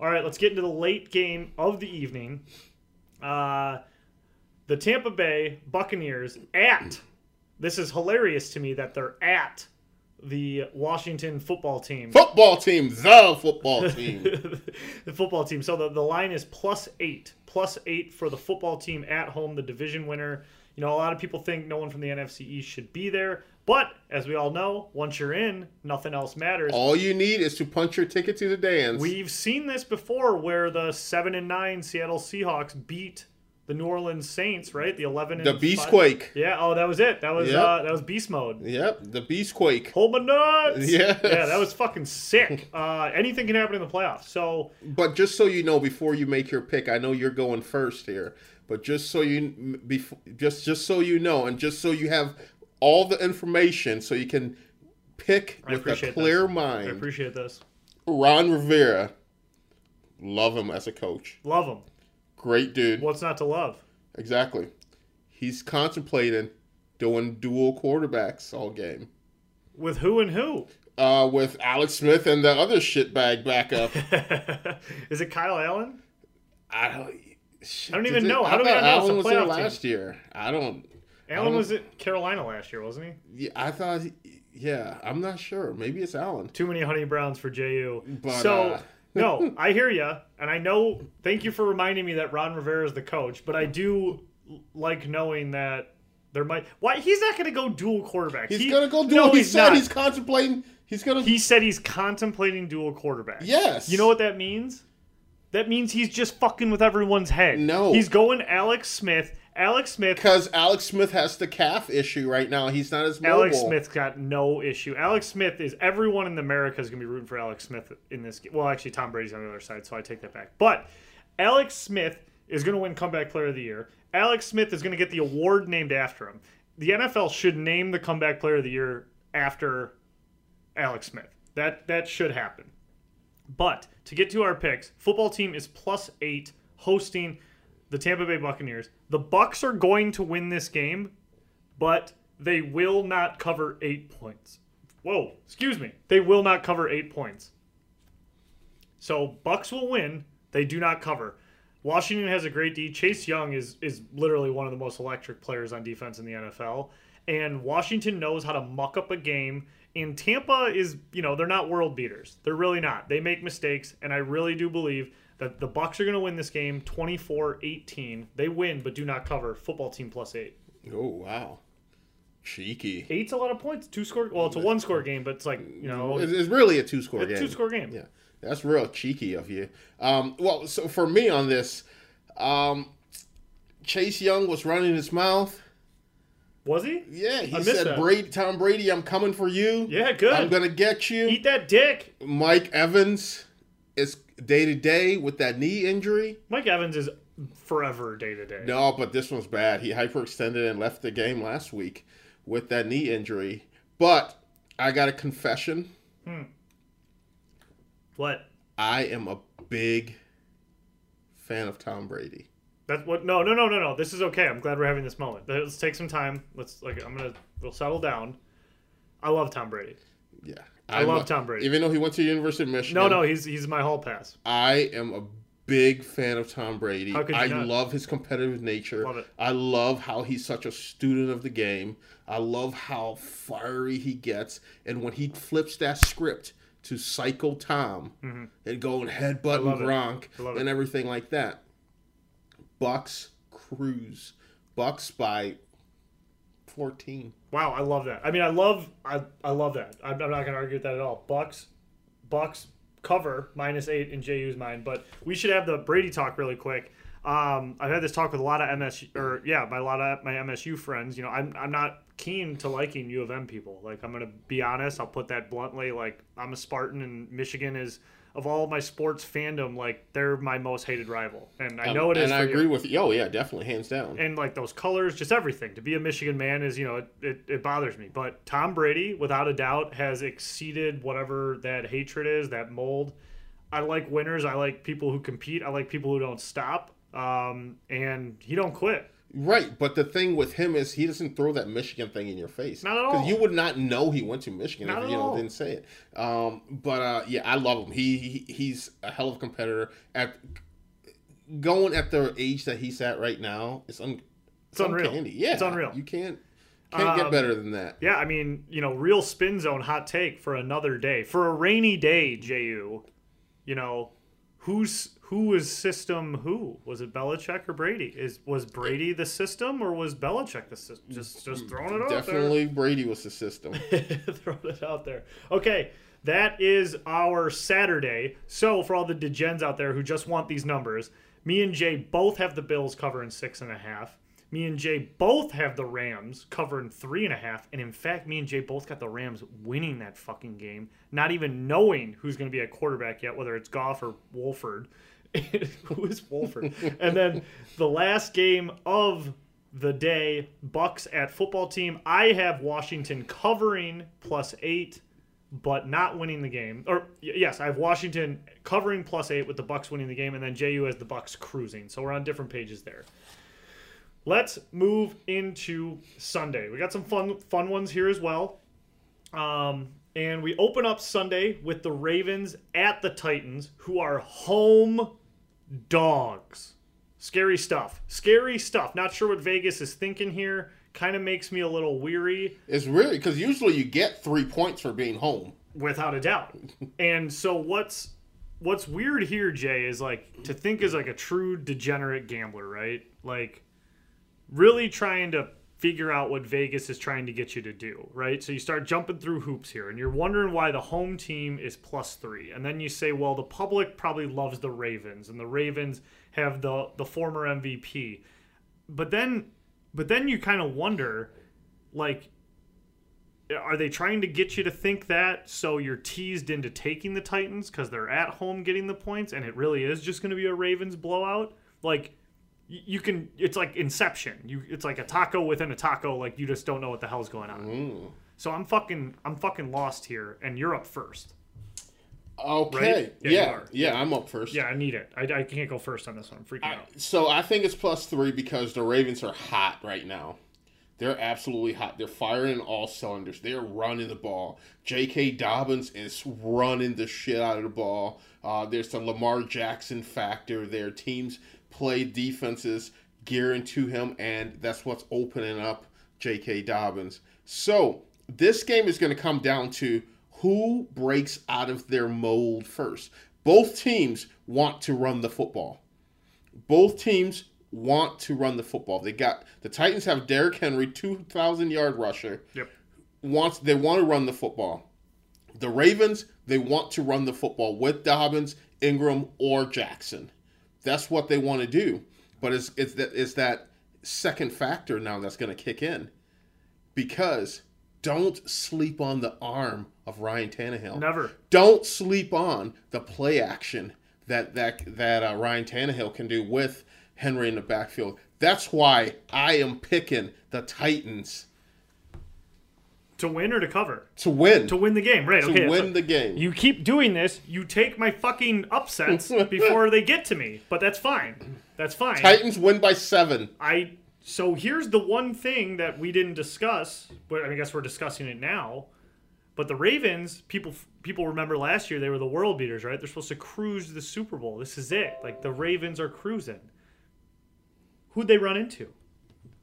All right, let's get into the late game of the evening. Uh, the Tampa Bay Buccaneers at. This is hilarious to me that they're at the Washington football team. Football team, the football team. the football team. So the, the line is plus eight. Plus eight for the football team at home, the division winner. You know, a lot of people think no one from the NFC East should be there. But as we all know, once you're in, nothing else matters. All you need is to punch your ticket to the dance. We've seen this before where the seven and nine Seattle Seahawks beat the New Orleans Saints, right? The eleven and the Beastquake. Yeah, oh that was it. That was Yep. uh, that was beast mode. Yep, the Beastquake. Hold my nuts. Yes. Yeah, that was fucking sick. Uh, anything can happen in the playoffs. So But just so you know, before you make your pick, I know you're going first here. But just so you, before, just just so you know, and just so you have all the information, so you can pick I with a clear this. I appreciate this. Ron Rivera, love him as a coach. Love them. Great dude. What's not to love? Exactly. He's contemplating doing dual quarterbacks all game. With who and who? Uh, with Alex Smith and the other shitbag backup. Is it Kyle Allen? I don't. shit, I don't even it- know. How I do we not know? It's a Allen was there playoff team. last year. I don't. Allen don't- was at Carolina last year, wasn't he? Yeah, I thought. he- Yeah, I'm not sure. Maybe it's Allen. Too many Honey Browns for JU. But, so, uh, no, I hear you, and I know. Thank you for reminding me that Ron Rivera is the coach, but I do like knowing that there might. Why he's not going to go dual quarterbacks? He's He- gonna go dual. No, he he's said not. he's contemplating. He's gonna. He said he's contemplating dual quarterbacks. Yes. You know what that means? That means he's just fucking with everyone's head. No. He's going Alex Smith. Alex Smith. because Alex Smith has the calf issue right now. He's not as mobile. Alex Smith's got no issue. Alex Smith is everyone in America is going to be rooting for Alex Smith in this game. Well, actually, Tom Brady's on the other side, so I take that back. But Alex Smith is going to win Comeback Player of the Year. Alex Smith is going to get the award named after him. The NFL should name the Comeback Player of the Year after Alex Smith. That that should happen. But to get to our picks, football team is plus eight hosting the Tampa Bay Buccaneers. The Bucks are going to win this game, but they will not cover eight points. Whoa, excuse me. They will not cover eight points. So Bucks will win. They do not cover. Washington has a great D. Chase Young is is literally one of the most electric players on defense in the NFL. And Washington knows how to muck up a game. And Tampa is, you know, they're not world beaters. They're really not. They make mistakes, and I really do believe that the Bucks are going to win this game 24-18. They win but do not cover. Football team plus 8. Oh wow, cheeky. Eight's a lot of points. Two score. Well, it's a one score game, but it's like you know, It's, really a two score a game. two score game. Yeah, that's real cheeky of you. Um, well, so for me on this, um, Chase Young was running his mouth. Was he? Yeah, he I said, "Brady, Tom Brady, I'm coming for you. Yeah, good. I'm gonna get you." Eat that dick. Mike Evans is day to day with that knee injury. Mike Evans is forever day to day. No, but this one's bad. He hyperextended and left the game last week with that knee injury. But I got a confession. Hmm. What? I am a big fan of Tom Brady. That's what? No, no, no, no, no. This is okay. I'm glad we're having this moment. Let's take some time. Let's like. I'm gonna. We'll settle down. I love Tom Brady. Yeah. I love Tom Brady. Even though he went to the University of Michigan. No, no, he's he's my hall pass. I am a big fan of Tom Brady. How could you I not? love his competitive nature. Love it. I love how he's such a student of the game. I love how fiery he gets. And when he flips that script to cycle Tom and go and headbutt Mm-hmm. and. Gronk I and everything like that. Bucks cruise. Bucks by 14. Wow, I love that. I mean, I love I, I love that. I'm, I'm not gonna argue with that at all. Bucks, Bucks cover minus eight in JU's mind, but we should have the Brady talk really quick. Um, I've had this talk with a lot of MS or yeah, my a lot of my MSU friends. You know, I'm I'm not keen to liking U of M people. Like I'm gonna be honest. I'll put that bluntly. Like I'm a Spartan, and Michigan is of all my sports fandom, like they're my most hated rival, and I know it is. And I for you agree with you. Oh, yeah, definitely. Hands down. and like those colors, just everything. To be a Michigan man is, you know, it, it, it bothers me. But Tom Brady, without a doubt, has exceeded whatever that hatred is, that mold. I like winners. I like people who compete. I like people who don't stop. Um, and he don't quit. Right, but the thing with him is he doesn't throw that Michigan thing in your face. Not at all. Because you would not know he went to Michigan Not if you know all. didn't say it. Um, but uh, yeah, I love him. He, he he's a hell of a competitor. At going at the age that he's at right now, it's un, It's unreal. uncanny. Yeah, It's unreal. You can't can't get Um, better than that. Yeah, I mean, you know, real spin zone hot take for another day. For a rainy day, JU, you know, who's who was system who? Was it Belichick or Brady? Is was Brady the system or was Belichick the system? Just just throwing it out there. Definitely, Brady was the system. throwing it out there. Okay, that is our Saturday. So for all the degens out there who just want these numbers, me and Jay both have the Bills covering six and a half. Me and Jay both have the Rams covering three and a half. And in fact, me and Jay both got the Rams winning that fucking game, not even knowing who's going to be a quarterback yet, whether it's Goff or Wolford. Who is Wolford? and then the last game of the day, Bucks at football team. I have Washington covering plus eight, but not winning the game. Or yes, I have Washington covering plus eight with the Bucks winning the game, and then JU has the Bucks cruising. So we're on different pages there. Let's move into Sunday. We got some fun fun ones here as well. Um, and we open up Sunday with the Ravens at the Titans, who are home dogs. Scary stuff. Scary stuff. Not sure what Vegas is thinking here. Kind of makes me a little weary, It's really because usually you get three points for being home. without a doubt. and so what's what's weird here, Jay, is like to think as like a true degenerate gambler, right? Like really trying to figure out what Vegas is trying to get you to do, right? So you start jumping through hoops here and you're wondering why the home team is plus 3. And then you say, well, the public probably loves the Ravens and the Ravens have the the former MVP. But then but then you kind of wonder like are they trying to get you to think that so you're teased into taking the Titans because they're at home getting the points and it really is just going to be a Ravens blowout? Like you can, it's like Inception. You, it's like a taco within a taco. Like you just don't know what the hell's going on. So I'm fucking, I'm fucking lost here, and you're up first. Okay. Right? Yeah, Yeah. Yeah, I'm up first. Yeah, I need it. I, I can't go first on this one. I'm freaking out. So I think it's plus three because the Ravens are hot right now. They're absolutely hot. They're firing all cylinders. They're running the ball. J.K. Dobbins is running the shit out of the ball. Uh, there's the Lamar Jackson factor there. Teams play defenses gearing to him, and that's what's opening up J.K. Dobbins. So this game is going to come down to who breaks out of their mold first. Both teams want to run the football. Both teams want to run the football. They got the Titans have Derrick Henry, two thousand yard rusher. Yep. Wants they want to run the football. The Ravens they want to run the football with Dobbins, Ingram, or Jackson. That's what they want to do. But it's it's that it's that second factor now that's going to kick in because don't sleep on the arm of Ryan Tannehill. Never. Don't sleep on the play action that that that uh, Ryan Tannehill can do with Henry in the backfield. That's why I am picking the Titans To win or to cover? to win. To win the game, right? To okay. win the game. You keep doing this. You take my fucking upsets before they get to me, but that's fine. That's fine. Titans win by seven. I so here's the one thing that we didn't discuss, but I guess we're discussing it now. But the Ravens, people people remember last year they were the world beaters, right? They're supposed to cruise the Super Bowl. This is it. Like the Ravens are cruising. Who'd they run into?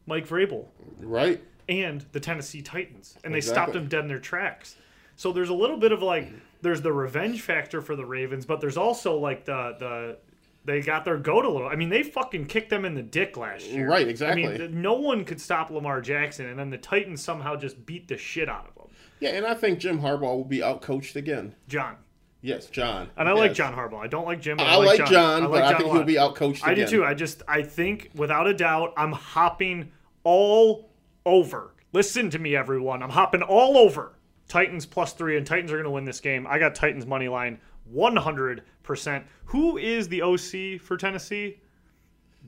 Mike Vrabel Right. And the Tennessee Titans, and they stopped them dead in their tracks. So there's a little bit of like there's the revenge factor for the Ravens, but there's also like the the they got their goat a little. I mean, they fucking kicked them in the dick last year. Right, exactly. I mean, no one could stop Lamar Jackson, and then the Titans somehow just beat the shit out of them. Yeah, and I think Jim Harbaugh will be outcoached again. John. Yes, John. And I like John Harbaugh. I don't like Jim. But I like John, I but I think he'll be outcoached I again. do too. I just I think without a doubt I'm hopping all over. Listen to me, everyone. I'm hopping all over. Titans plus three, and Titans are going to win this game. I got Titans money line 100. percent Who is the OC for Tennessee?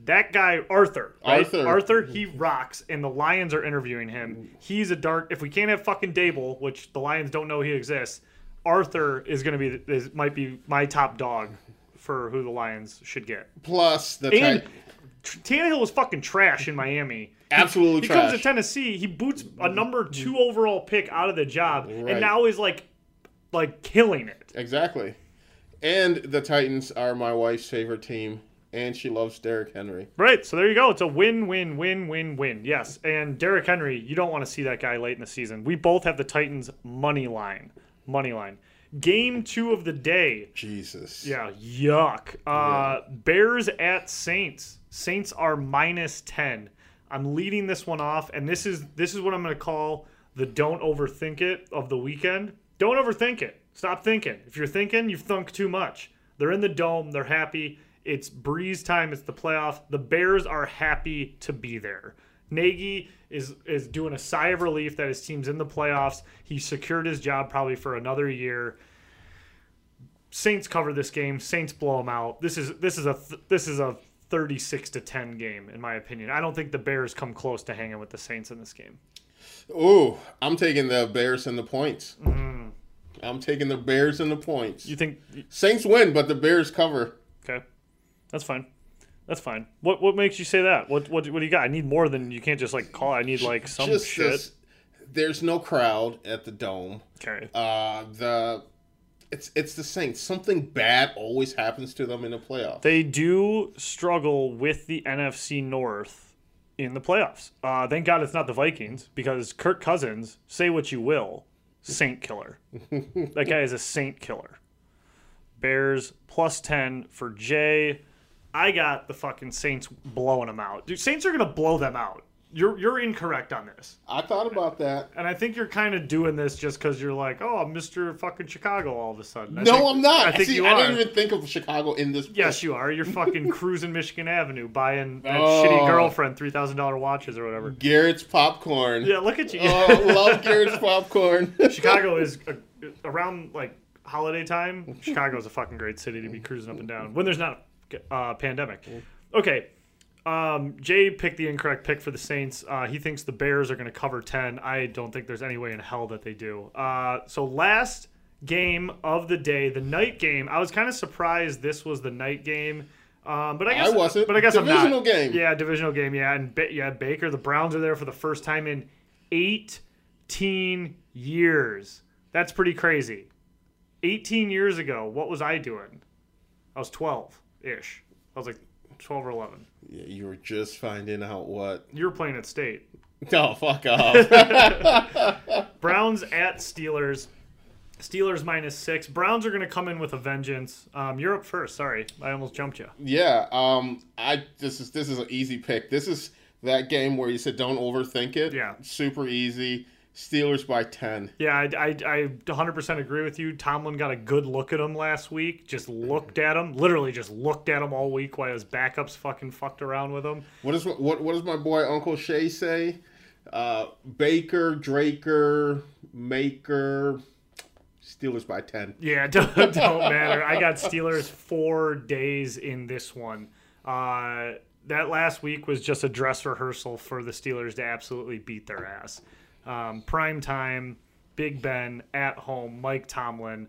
That guy Arthur. Right? Arthur. Arthur. He rocks, and the Lions are interviewing him. He's a dark. If we can't have fucking Daboll, which the Lions don't know he exists, Arthur is going to be is, might be my top dog for who the Lions should get. Plus the And Tit- Tannehill was fucking trash in Miami. absolutely He trash. comes to Tennessee, he boots a number two overall pick out of the job, Right. and now he's like, like killing it. Exactly. And the Titans are my wife's favorite team, and she loves Derrick Henry. Right. So there you go. It's a win, win, win, win, win. Yes. And Derrick Henry, you don't want to see that guy late in the season. We both have the Titans money line. Money line. Game two of the day. Jesus. Yeah, yuck. Uh, Bears at Saints. Saints are minus ten. I'm leading this one off, and this is this is what I'm going to call the "don't overthink it" of the weekend. Don't overthink it. Stop thinking. If you're thinking, you've thunk too much. They're in the dome. They're happy. It's Brees time. It's the playoff. The Bears are happy to be there. Nagy is is doing a sigh of relief that his team's in the playoffs. He secured his job probably for another year. Saints cover this game. Saints blow them out. This is this is a this is a 36 to 10 game in my opinion. I don't think the Bears come close to hanging with the Saints in this game. Ooh, I'm taking the Bears and the points. I'm taking the Bears and the points. Mm. You think Saints win, but the Bears cover. okay. That's fine. That's fine. What what makes you say that? What what what do you got? I need more than you can't just like call. I need like some Just shit. this- there's no crowd at the dome. Okay. Uh, the it's it's the Saints. Something bad always happens to them in the playoffs. They do struggle with the NFC North in the playoffs. Uh, thank God it's not the Vikings because Kirk Cousins, say what you will, saint killer. that guy is a saint killer. Bears plus 10 for Jay. I got the fucking Saints blowing them out. Dude, Saints are going to blow them out. You're, you're incorrect on this. I thought about that. And I think you're kind of doing this just because you're like, oh, I'm Mr. fucking Chicago all of a sudden. I no, think- I'm not. I think See, you I are. didn't even think of Chicago in this. Yes, you are. You're fucking cruising Michigan Avenue, buying that Oh. shitty girlfriend three thousand dollar watches or whatever. Garrett's popcorn. Yeah, look at you. Oh, love Garrett's popcorn. Chicago is uh, around like holiday time. Chicago is a fucking great city to be cruising up and down when there's not a uh, pandemic. Okay. Um, Jay picked the incorrect pick for the Saints. Uh, he thinks the Bears are going to cover 10. I don't think there's any way in hell that they do. Uh, so, last game of the day, the night game, I was kind of surprised this was the night game. Um, but I guess I wasn't. But I guess I'm Divisional not. game. Yeah, divisional game. Yeah, and ba- yeah, Baker. The Browns are there for the first time in 18 years. That's pretty crazy. 18 years ago, what was I doing? I was 12 ish. I was like 12 or 11. You were just finding out what. You were playing at state. Oh, fuck off. Browns at Steelers. Steelers minus six. Browns are going to come in with a vengeance. Um, you're up first. Sorry, I almost jumped you. yeah. Um. I this is this is an easy pick. This is that game where you said don't overthink it. Yeah. Super easy. Steelers by ten. Yeah, I, I, I 100% agree with you. Tomlin got a good look at him last week. Just looked at him, literally just looked at him all week while his backups fucking fucked around with him. What is what what does my boy Uncle Shay say? Uh, Baker, Draker, Maker, Steelers by ten. Yeah, don't, don't matter. I got Steelers four days in this one. Uh, that last week was just a dress rehearsal for the Steelers to absolutely beat their ass. Um, prime time, Big Ben at home, Mike Tomlin.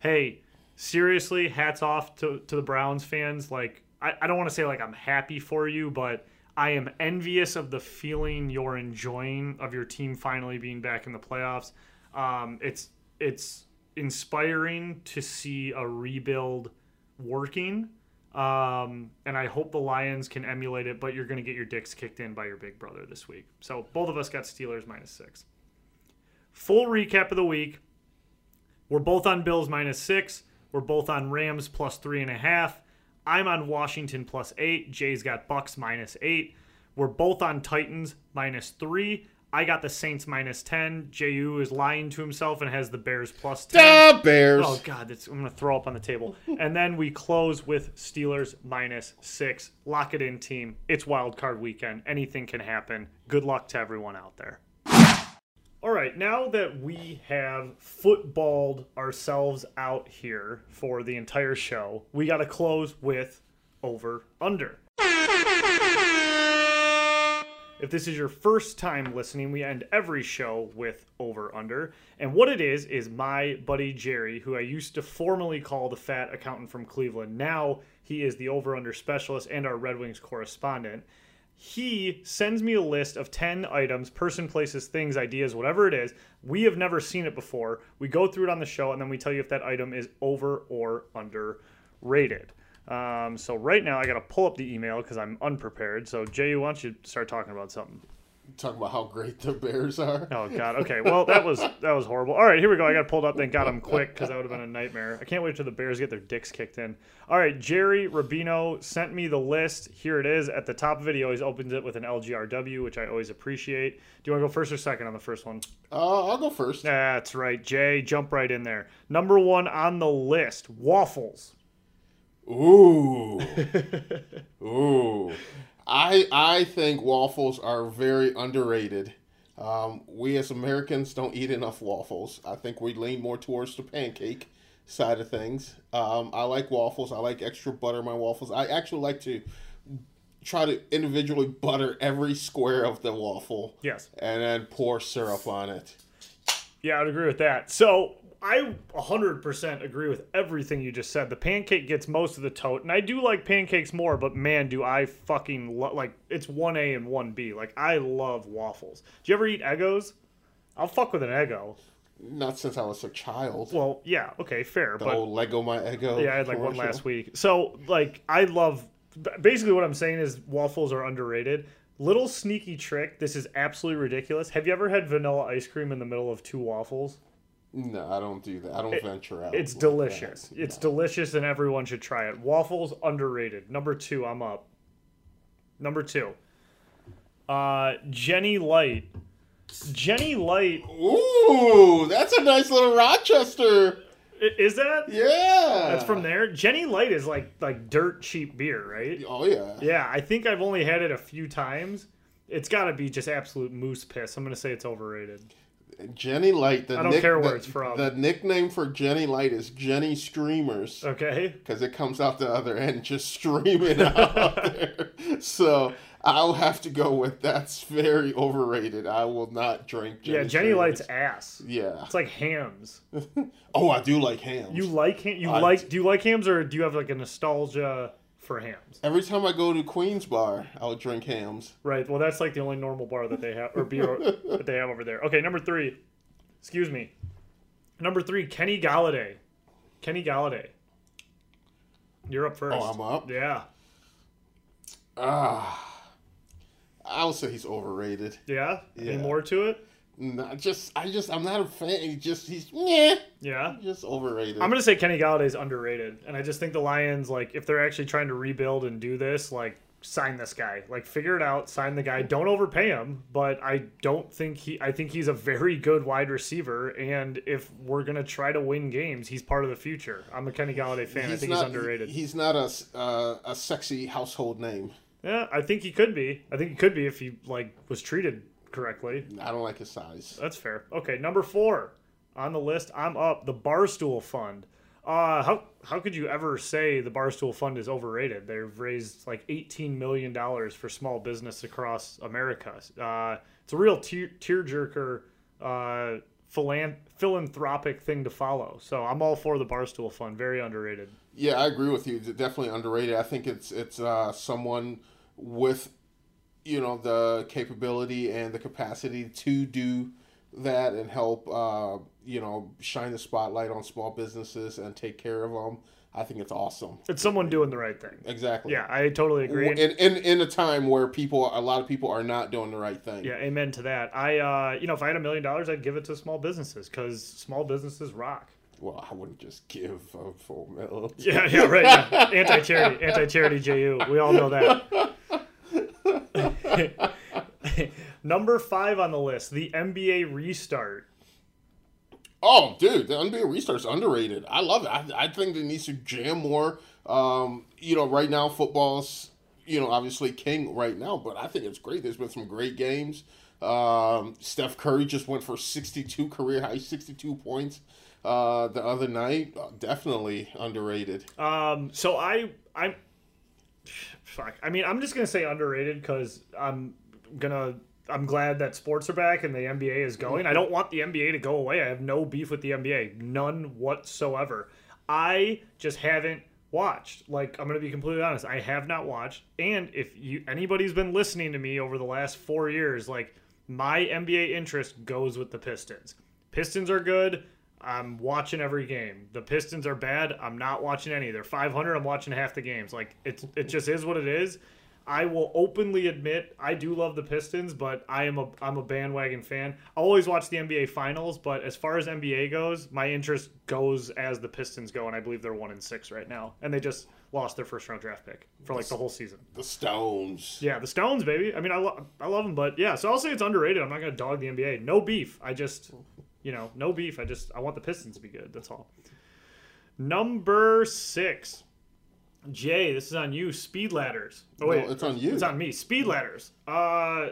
Hey, seriously, hats off to, to the Browns fans. Like, I, I don't want to say like I'm happy for you, but I am envious of the feeling you're enjoying of your team finally being back in the playoffs. Um, it's it's inspiring to see a rebuild working. Um, and I hope the Lions can emulate it, but you're going to get your dicks kicked in by your big brother this week. So both of us got Steelers minus six. Full recap of the week. We're both on Bills minus six. We're both on Rams plus three and a half. I'm on Washington plus eight. Jay's got Bucks minus eight. We're both on Titans minus three. I got the Saints minus 10. JU is lying to himself and has the Bears plus 10. The Bears. Oh God, that's, I'm gonna throw up on the table. and then we close with Steelers minus six. Lock it in, team. It's wild card weekend. Anything can happen. Good luck to everyone out there. All right, now that we have footballed ourselves out here for the entire show, we got to close with over under. If this is your first time listening, we end every show with over under. And what it is, is my buddy Jerry, who I used to formerly call the fat accountant from Cleveland. Now he is the over under specialist and our Red Wings correspondent. He sends me a list of 10 items, person, places, things, ideas, whatever it is. We have never seen it before. We go through it on the show and then we tell you if that item is over or underrated. Um, so right now I got to pull up the email because I'm unprepared. So Jay, why don't you start talking about something? Talking about how great the Bears are. Oh God. Okay. Well, that was that was horrible. All right, here we go. I got pulled up, then got them quick because that would have been a nightmare. I can't wait till the Bears get their dicks kicked in. All right, Jerry Rabino sent me the list. Here it is. At the top of it, he always opens it with an LGRW, which I always appreciate. Do you want to go first or second on the first one? Uh, I'll go first. That's right, Jay. Jump right in there. Number one on the list: waffles. Ooh. Ooh. I I think waffles are very underrated. Um, we as Americans don't eat enough waffles. I think we lean more towards the pancake side of things. Um, I like waffles. I like extra butter in my waffles. I actually like to try to individually butter every square of the waffle Yes. and then pour syrup on it. Yeah, I'd agree with that. So I 100% agree with everything you just said. The pancake gets most of the tote, and I do like pancakes more, but man, do I fucking lo- like it's 1A and 1B. Like, I love waffles. Do you ever eat Eggos? I'll fuck with an Eggo. Not since I was a child. Well, yeah, okay, fair. the but old Lego My Eggo. yeah, I had like one last week. So, like, I love basically what I'm saying is waffles are underrated. Little sneaky trick. This is absolutely ridiculous. Have you ever had vanilla ice cream in the middle of two waffles? No, I don't do that. I don't venture out. It's like delicious. that. It's delicious, and everyone should try it. Waffles underrated. Number two, I'm up. Number two, uh, Genny Light. Genny Light Ooh, that's a nice little Rochester. is that? Yeah. That's from there. Genny Light is like like dirt cheap beer, right? Oh yeah. Yeah, I think I've only had it a few times. It's got to be just absolute moose piss. I'm gonna say it's overrated. Genny Light. The I don't nick- care where the- it's from. The nickname for Genny Light is Genny Streamers Okay. because it comes out the other end just streaming out there. So I'll have to go with that's very overrated. I will not drink. Genny Yeah, Genny Streamers. Light's ass. Yeah. It's like hams. Oh, I do like hams. You like ham? You I like? Do you like hams, or do you have like a nostalgia for hams. Every time I go to Queen's Bar, I'll drink hams. Right. Well, that's like the only normal bar that they have or beer that they have over there. Okay, number three. Excuse me. Number three, Kenny Golladay. Kenny Golladay. You're up first. Oh, I'm up? Yeah. Ah, I would say he's overrated. Yeah. Any Yeah. more to it? Not just, I just, I'm not a fan. He just, he's yeah, Yeah. just overrated. I'm gonna say Kenny Golladay's underrated, and I just think the Lions, like, if they're actually trying to rebuild and do this, like, sign this guy, like, figure it out, sign the guy. Don't overpay him, but I don't think he. I think he's a very good wide receiver, and if we're gonna try to win games, he's part of the future. I'm a Kenny Golladay fan. I think he's underrated. He's not a uh, a sexy household name. yeah, I think he could be. I think he could be if he like was treated correctly. I don't like his size. That's fair. Okay, number four on the list. I'm up. The Barstool Fund. Uh, how how could you ever say the Barstool Fund is overrated? They've raised like 18 million dollars for small business across America. Uh, it's a real tear tearjerker, uh, philan- philanthropic thing to follow. So I'm all for the Barstool Fund. Very underrated. Yeah, I agree with you. Definitely underrated. I think it's it's uh, someone with you know the capability and the capacity to do that and help uh, you know shine the spotlight on small businesses and take care of them. I think it's awesome. It's someone doing the right thing. Exactly. Yeah, I totally agree. In, in in a time where people, a lot of people are not doing the right thing. Yeah, amen to that. I, uh, you know, if I had a million dollars, I'd give it to small businesses because small businesses rock. Well, I wouldn't just give a full mill. Yeah, yeah, right. Yeah. Anti charity, anti charity JU. We all know that. Number five on the list, the NBA restart. Oh, dude, the NBA restart's underrated. I love it. I, I think it needs to jam more. Um, you know, right now football's you know obviously king right now, but I think it's great. There's been some great games. Um, Steph Curry just went for 62 career high, 62 points uh, the other night. Uh, definitely underrated. Um, so I, I, fuck. I mean, I'm just gonna say underrated because I'm gonna. I'm glad that sports are back and the NBA is going. I don't want the NBA to go away. I have no beef with the NBA, none whatsoever. I just haven't watched. Like I'm gonna be completely honest, I have not watched. And if you anybody's been listening to me over the last four years, like my NBA interest goes with the Pistons. Pistons are good. I'm watching every game. The Pistons are bad. I'm not watching any. They're 500. I'm watching half the games. Like it's it just is what it is. I will openly admit I do love the Pistons, but I am a I'm a bandwagon fan. I always watch the NBA finals, but as far as NBA goes, my interest goes as the Pistons go, and I believe they're one in six right now, and they just lost their first round draft pick for like the whole season. The Stones. Yeah, the Stones, baby. I mean, I, lo- I love them, but yeah. So I'll say it's underrated. I'm not gonna dog the NBA. No beef. I just, you know, no beef. I just I want the Pistons to be good. That's all. Number six, Jay. This is on you. Speed ladders. Oh No, wait, it's on you. It's on me. Speed ladders. Uh,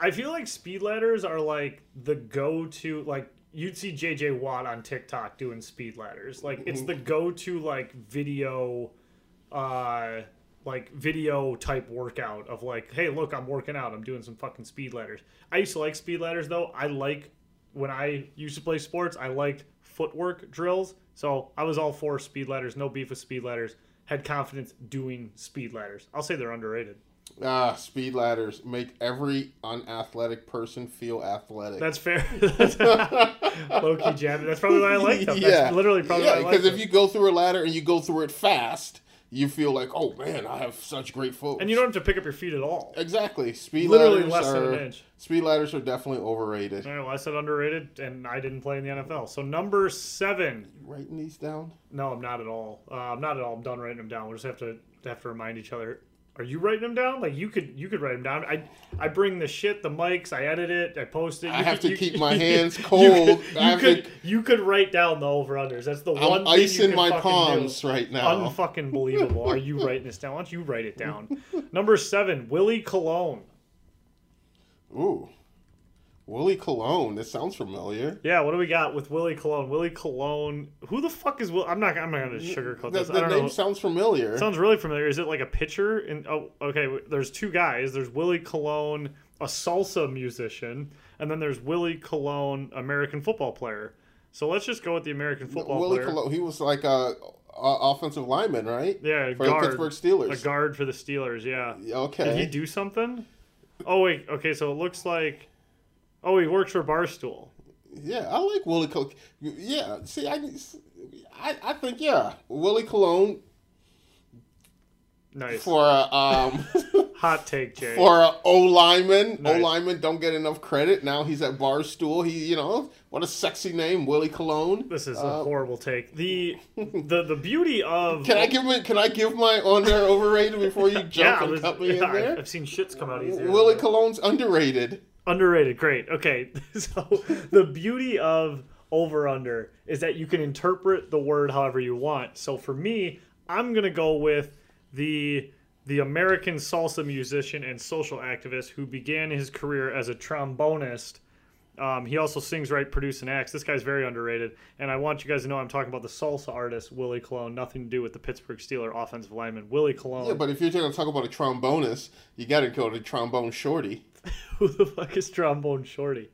I feel like speed ladders are like the go-to. Like you'd see JJ Watt on TikTok doing speed ladders. Like it's the go-to like video uh like video type workout of like hey look i'm working out i'm doing some fucking speed ladders i used to like speed ladders though i like when i used to play sports i liked footwork drills. So i was all for speed ladders no beef with speed ladders. Had confidence doing speed ladders. I'll say they're underrated. Ah, speed ladders make every unathletic person feel athletic. that's fair. Low-key jab that's probably why i like them. That's literally probably yeah. why i like them. Because if you go through a ladder and you go through it fast, you feel like, oh man, I have such great foot. and you don't have to pick up your feet at all exactly speed Literally ladders less are than an inch. speed ladders are definitely overrated. all right, well, I said underrated, and I didn't play in the NFL. So number seven, Writing these down. No, I'm not at all. Uh, I'm not at all. I'm done writing them down. We'll just have to have to remind each other. Are you writing them down? Like you could you could write them down. I I bring the shit, the mics, I edit it, I post it. You I have could- to you- keep my hands you cold. could- You could, to- you could write down the over unders. That's the one I'm thing you icing my palms do. right now. Unfucking believable. Are you writing this down? Why don't you write it down? Number seven, Willie Cologne. Ooh, Willie Cologne. This sounds familiar. Yeah, what do we got with Willie Cologne? Willie Cologne. Who the fuck is Will? I'm not. I'm not gonna sugarcoat The, this. I the don't name know. sounds familiar. Sounds really familiar. Is it like a pitcher? And oh, okay. There's two guys. There's Willie Colon, a salsa musician, and then there's Willie Colon, American football player. So let's just go with the American football Willie player. Cologne. He was like a uh, offensive lineman, right? Yeah, for guard. the Pittsburgh Steelers. A guard for the Steelers. Yeah. Okay. Did he do something? Oh wait. Okay, so it looks like. Oh, he works for Barstool. Yeah, I like Willie. Col- yeah, see, I, I, I think yeah, Willie Cologne Nice. for a um Hot take, Jay. for a O lineman. O Nice. lineman don't get enough credit. Now he's at Barstool. He, you know, what a sexy name, Willie Cologne. this is a Uh, horrible take. The the the beauty of Can I give me? Can I give my on there overrated before you jump yeah, and cut me yeah, in there? I've seen shits come out easier. Willie Cologne's underrated. Underrated. Great. Okay. So the beauty of over under is that you can interpret the word however you want. So for me, I'm gonna go with the the American salsa musician and social activist who began his career as a trombonist. Um, he also sings, write, produce, and acts. This guy's very underrated, and I want you guys to know I'm talking about the salsa artist Willie Colon. Nothing to do with the Pittsburgh Steeler offensive lineman Willie Colon. Yeah, but if you're going to talk about a trombonist, you got to go to trombone shorty. Who the fuck is trombone shorty?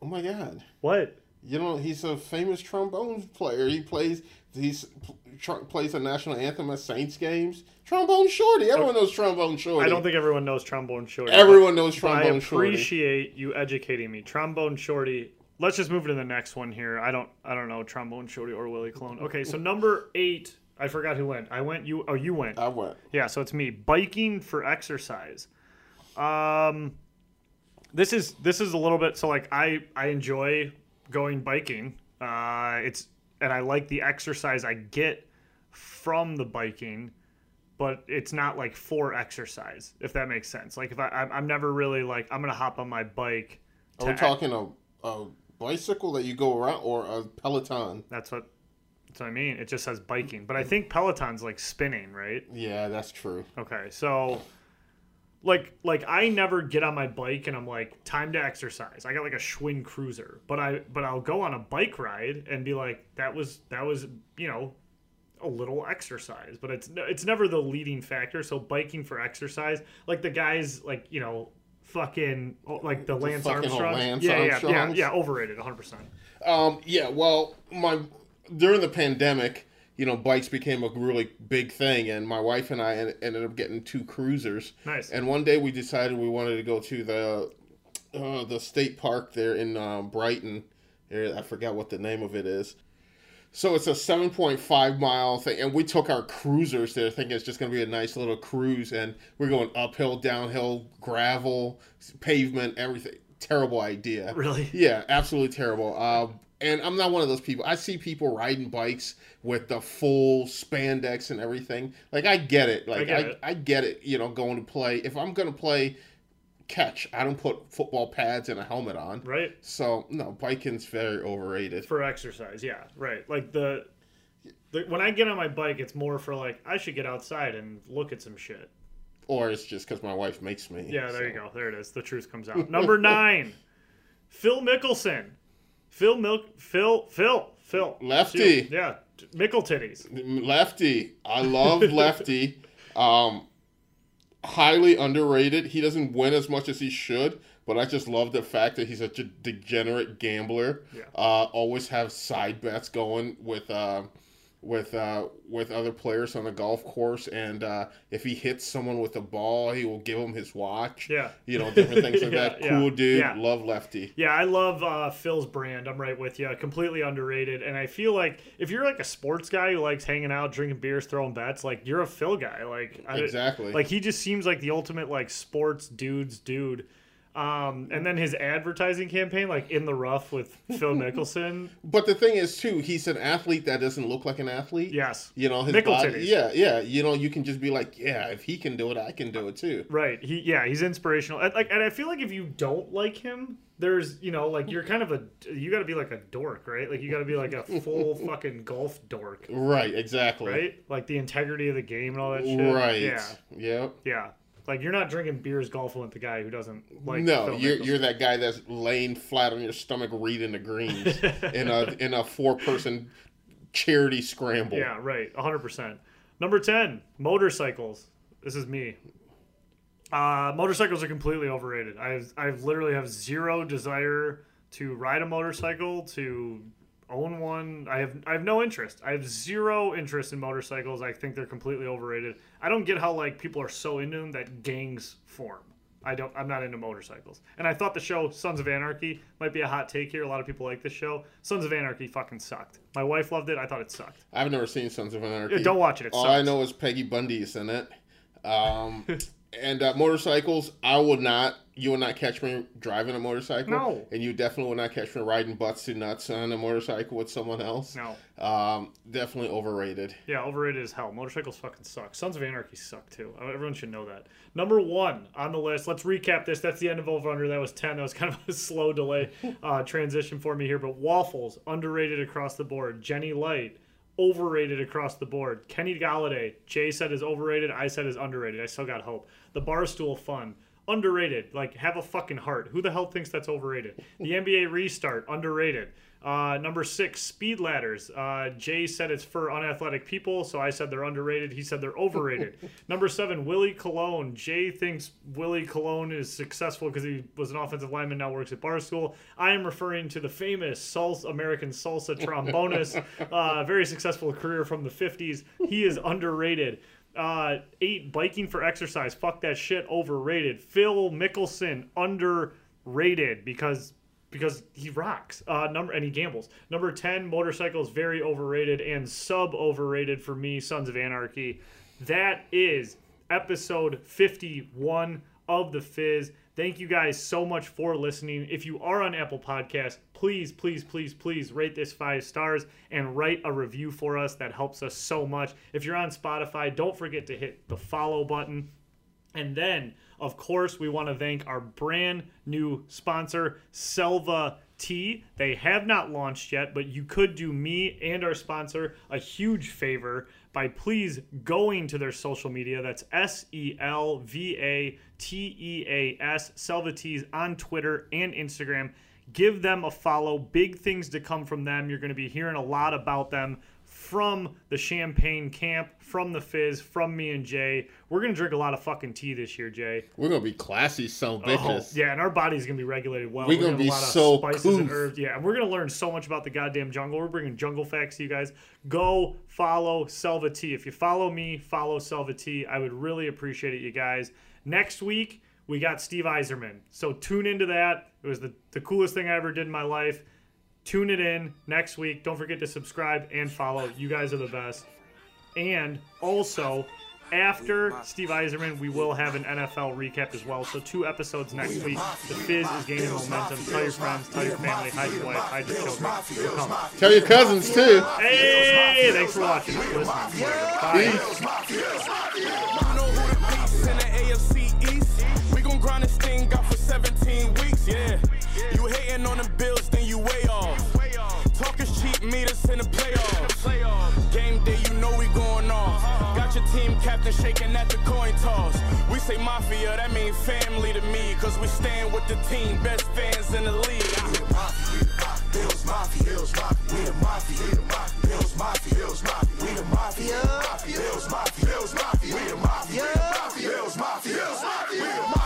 Oh my god. What? You know, he's a famous trombone player. He plays he's tr- plays a national anthem at Saints games. Trombone Shorty. Oh. Everyone knows Trombone Shorty. I don't think everyone knows trombone shorty. everyone knows Trombone Shorty. I appreciate you educating me. Trombone shorty. Let's just move to the next one here. I don't I don't know trombone shorty or Willie Clone. Okay, so number eight. I forgot who went. I went. You. Oh, you went. I went. Yeah, so it's me. Biking for exercise. Um this is this is a little bit so like I I enjoy going biking. Uh it's and I like the exercise I get from the biking, but it's not like for exercise, if that makes sense. Like if I I'm, never really like I'm to hop on my bike Are we talking a, a bicycle that you go around or a Peloton? That's what that's what I mean. It just says biking, but I think Peloton's like spinning, right? Yeah, that's true. Okay, so like like I never get on my bike and I'm like time to exercise. I got like a Schwinn Cruiser, but I but I'll go on a bike ride and be like that was that was you know a little exercise, but it's it's never the leading factor. So biking for exercise, like the guys like you know fucking like the Lance fucking Armstrong, Lance yeah, yeah, yeah, yeah, overrated, 100. percent Um, yeah, well, my during the pandemic, you know, bikes became a really big thing, and my wife and I ended up getting two cruisers. Nice. And one day we decided we wanted to go to the uh, the state park there in uh, Brighton. There, I forgot what the name of it is. So it's a 7.5 mile thing, and we took our cruisers there, thinking it's just going to be a nice little cruise, and we're going uphill, downhill, gravel, pavement, everything. Terrible idea. Really? Yeah, absolutely terrible. Um, and I'm not one of those people. I see people riding bikes with the full spandex and everything. Like I get it. Like get I, it. I get it. You know, going to play. If I'm going to play catch, I don't put football pads and a helmet on. Right. So no, biking's very overrated. for exercise yeah right like the, the when i get on my bike it's more for like i should get outside and look at some shit Or it's just because my wife makes me. yeah there so. you go there it is the truth comes out number nine phil mickelson phil milk phil phil phil Lefty. yeah mickle titties Lefty. I love Lefty. Um, highly underrated. He doesn't win as much as he should, but I just love the fact that he's such a degenerate gambler. Yeah. Uh, always have side bets going with uh, with uh, with other players on the golf course, and uh, if he hits someone with a ball, he will give him his watch. Yeah. You know, different things like Yeah, that. yeah, Cool dude. yeah. Love Lefty. Yeah, I love uh, Phil's brand. I'm right with you. Completely underrated. And I feel like if you're like a sports guy who likes hanging out, drinking beers, throwing bets, like you're a Phil guy. Like I, Exactly. Like he just seems like the ultimate like sports dudes dude. Um, and then his advertising campaign, like in the rough with Phil Mickelson. But the thing is, too, he's an athlete that doesn't look like an athlete. Yes. You know, his body. titties. Yeah, yeah. You know, you can just be like, yeah, if he can do it, I can do it too. Right. He yeah, he's inspirational. And, like and I feel like if you don't like him, there's you know, like you're kind of a you gotta be like a dork, right? Like you gotta be like a full fucking golf dork. Right, exactly. right? Like the integrity of the game and all that shit. Right. Yeah. Yep. Yeah. Like you're not drinking beers golfing with the guy who doesn't like. no, you're you're that guy that's laying flat on your stomach reading the greens in a in a four person charity scramble. Yeah. Right. 100. percent Number ten, motorcycles. This is me. Uh, motorcycles are completely overrated. I've I've literally have zero desire to ride a motorcycle to own one. I have I have no interest. I have zero interest in motorcycles. I think they're completely overrated. I don't get how like people are so into them that gangs form. I don't. I'm not into motorcycles. And I thought the show Sons of Anarchy might be a hot take here. A lot of people like this show. Sons of Anarchy fucking sucked. My wife loved it. I thought it sucked. I've never seen Sons of Anarchy. Yeah, don't watch it. It All I know is Peggy Bundy's in it. Um, and uh, motorcycles, I will not. You will not catch me driving a motorcycle. No. And you definitely will not catch me riding butts to nuts on a motorcycle with someone else. No. Um, definitely overrated. Yeah, overrated as hell. Motorcycles fucking suck. Sons of Anarchy suck too. Uh, Everyone should know that. Number one on the list. Let's recap this. That's the end of Over Under. That was ten. That was kind of a slow delay uh, transition for me here. But waffles underrated across the board. Genny Light overrated across the board. Kenny Golladay. Jay said is overrated. I said is underrated. I still got hope. The Barstool Fun. Underrated. Like, have a fucking heart. Who the hell thinks that's overrated? The NBA restart. Underrated. Uh, number six, speed ladders. Uh, Jay said it's for unathletic people, so I said they're underrated. He said they're overrated. number seven, Willie Cologne. Jay thinks Willie Cologne is successful because he was an offensive lineman, now works at Barstool. I am referring to the famous salsa, American salsa trombonist, uh, very successful career from the 50s. He is underrated. Uh, eight, biking for exercise. Fuck that shit. Overrated. Phil Mickelson, underrated because because he rocks. Uh, number and he gambles. Number ten, motorcycles very overrated and sub overrated for me. Sons of Anarchy. That is episode fifty-one of the Fizz. Thank you guys so much for listening. If you are on Apple Podcasts, please, please, please, please rate this five stars and write a review for us. That helps us so much. If you're on Spotify, don't forget to hit the follow button. And then, of course, we want to thank our brand new sponsor, Selva Tea. They have not launched yet, but you could do me and our sponsor a huge favor by please going to their social media. That's S E L V A T E A S, Selva Teas on Twitter and Instagram. Give them a follow. Big things to come from them. You're going to be hearing a lot about them from the Champagne camp, from the Fizz, from me and Jay. We're gonna drink a lot of fucking tea this year, Jay. We're gonna be classy, son of Oh, bitches. yeah, and our body's gonna be regulated well. We're We're gonna have be a lot of so spices and herbs. Yeah, and we're gonna learn so much about the goddamn jungle. We're bringing jungle facts to you guys. Go follow Selva Tea. If you follow me, follow Selva Tea. I would really appreciate it, you guys. Next week we got Steve Yzerman, so tune into that. It was the the coolest thing I ever did in my life. Tune it in next week. Don't forget to subscribe and follow. You guys are the best. And also, after Steve Yzerman, we will have an NFL recap as well. So two episodes next week. The Fizz is gaining momentum. Tell your friends, tell your family, hide your wife, hide your children. We're coming. Tell your cousins too. Hey, thanks for watching. Listening. Bye. You know who the beast in the AFC East? We gon' grind this thing out for 17 weeks, yeah. You hating on meet us in the playoffs. Game day, you know we going off. Got your team captain shaking at the coin toss. We say mafia, that means family to me. Cause we stand with the team, best fans in the league. We the mafia, we the mafia, Bills Mafia, Bills Mafia, we the mafia, Bills Mafia, Bills Mafia, we the mafia, Bills Mafia, Bills Mafia, we the mafia.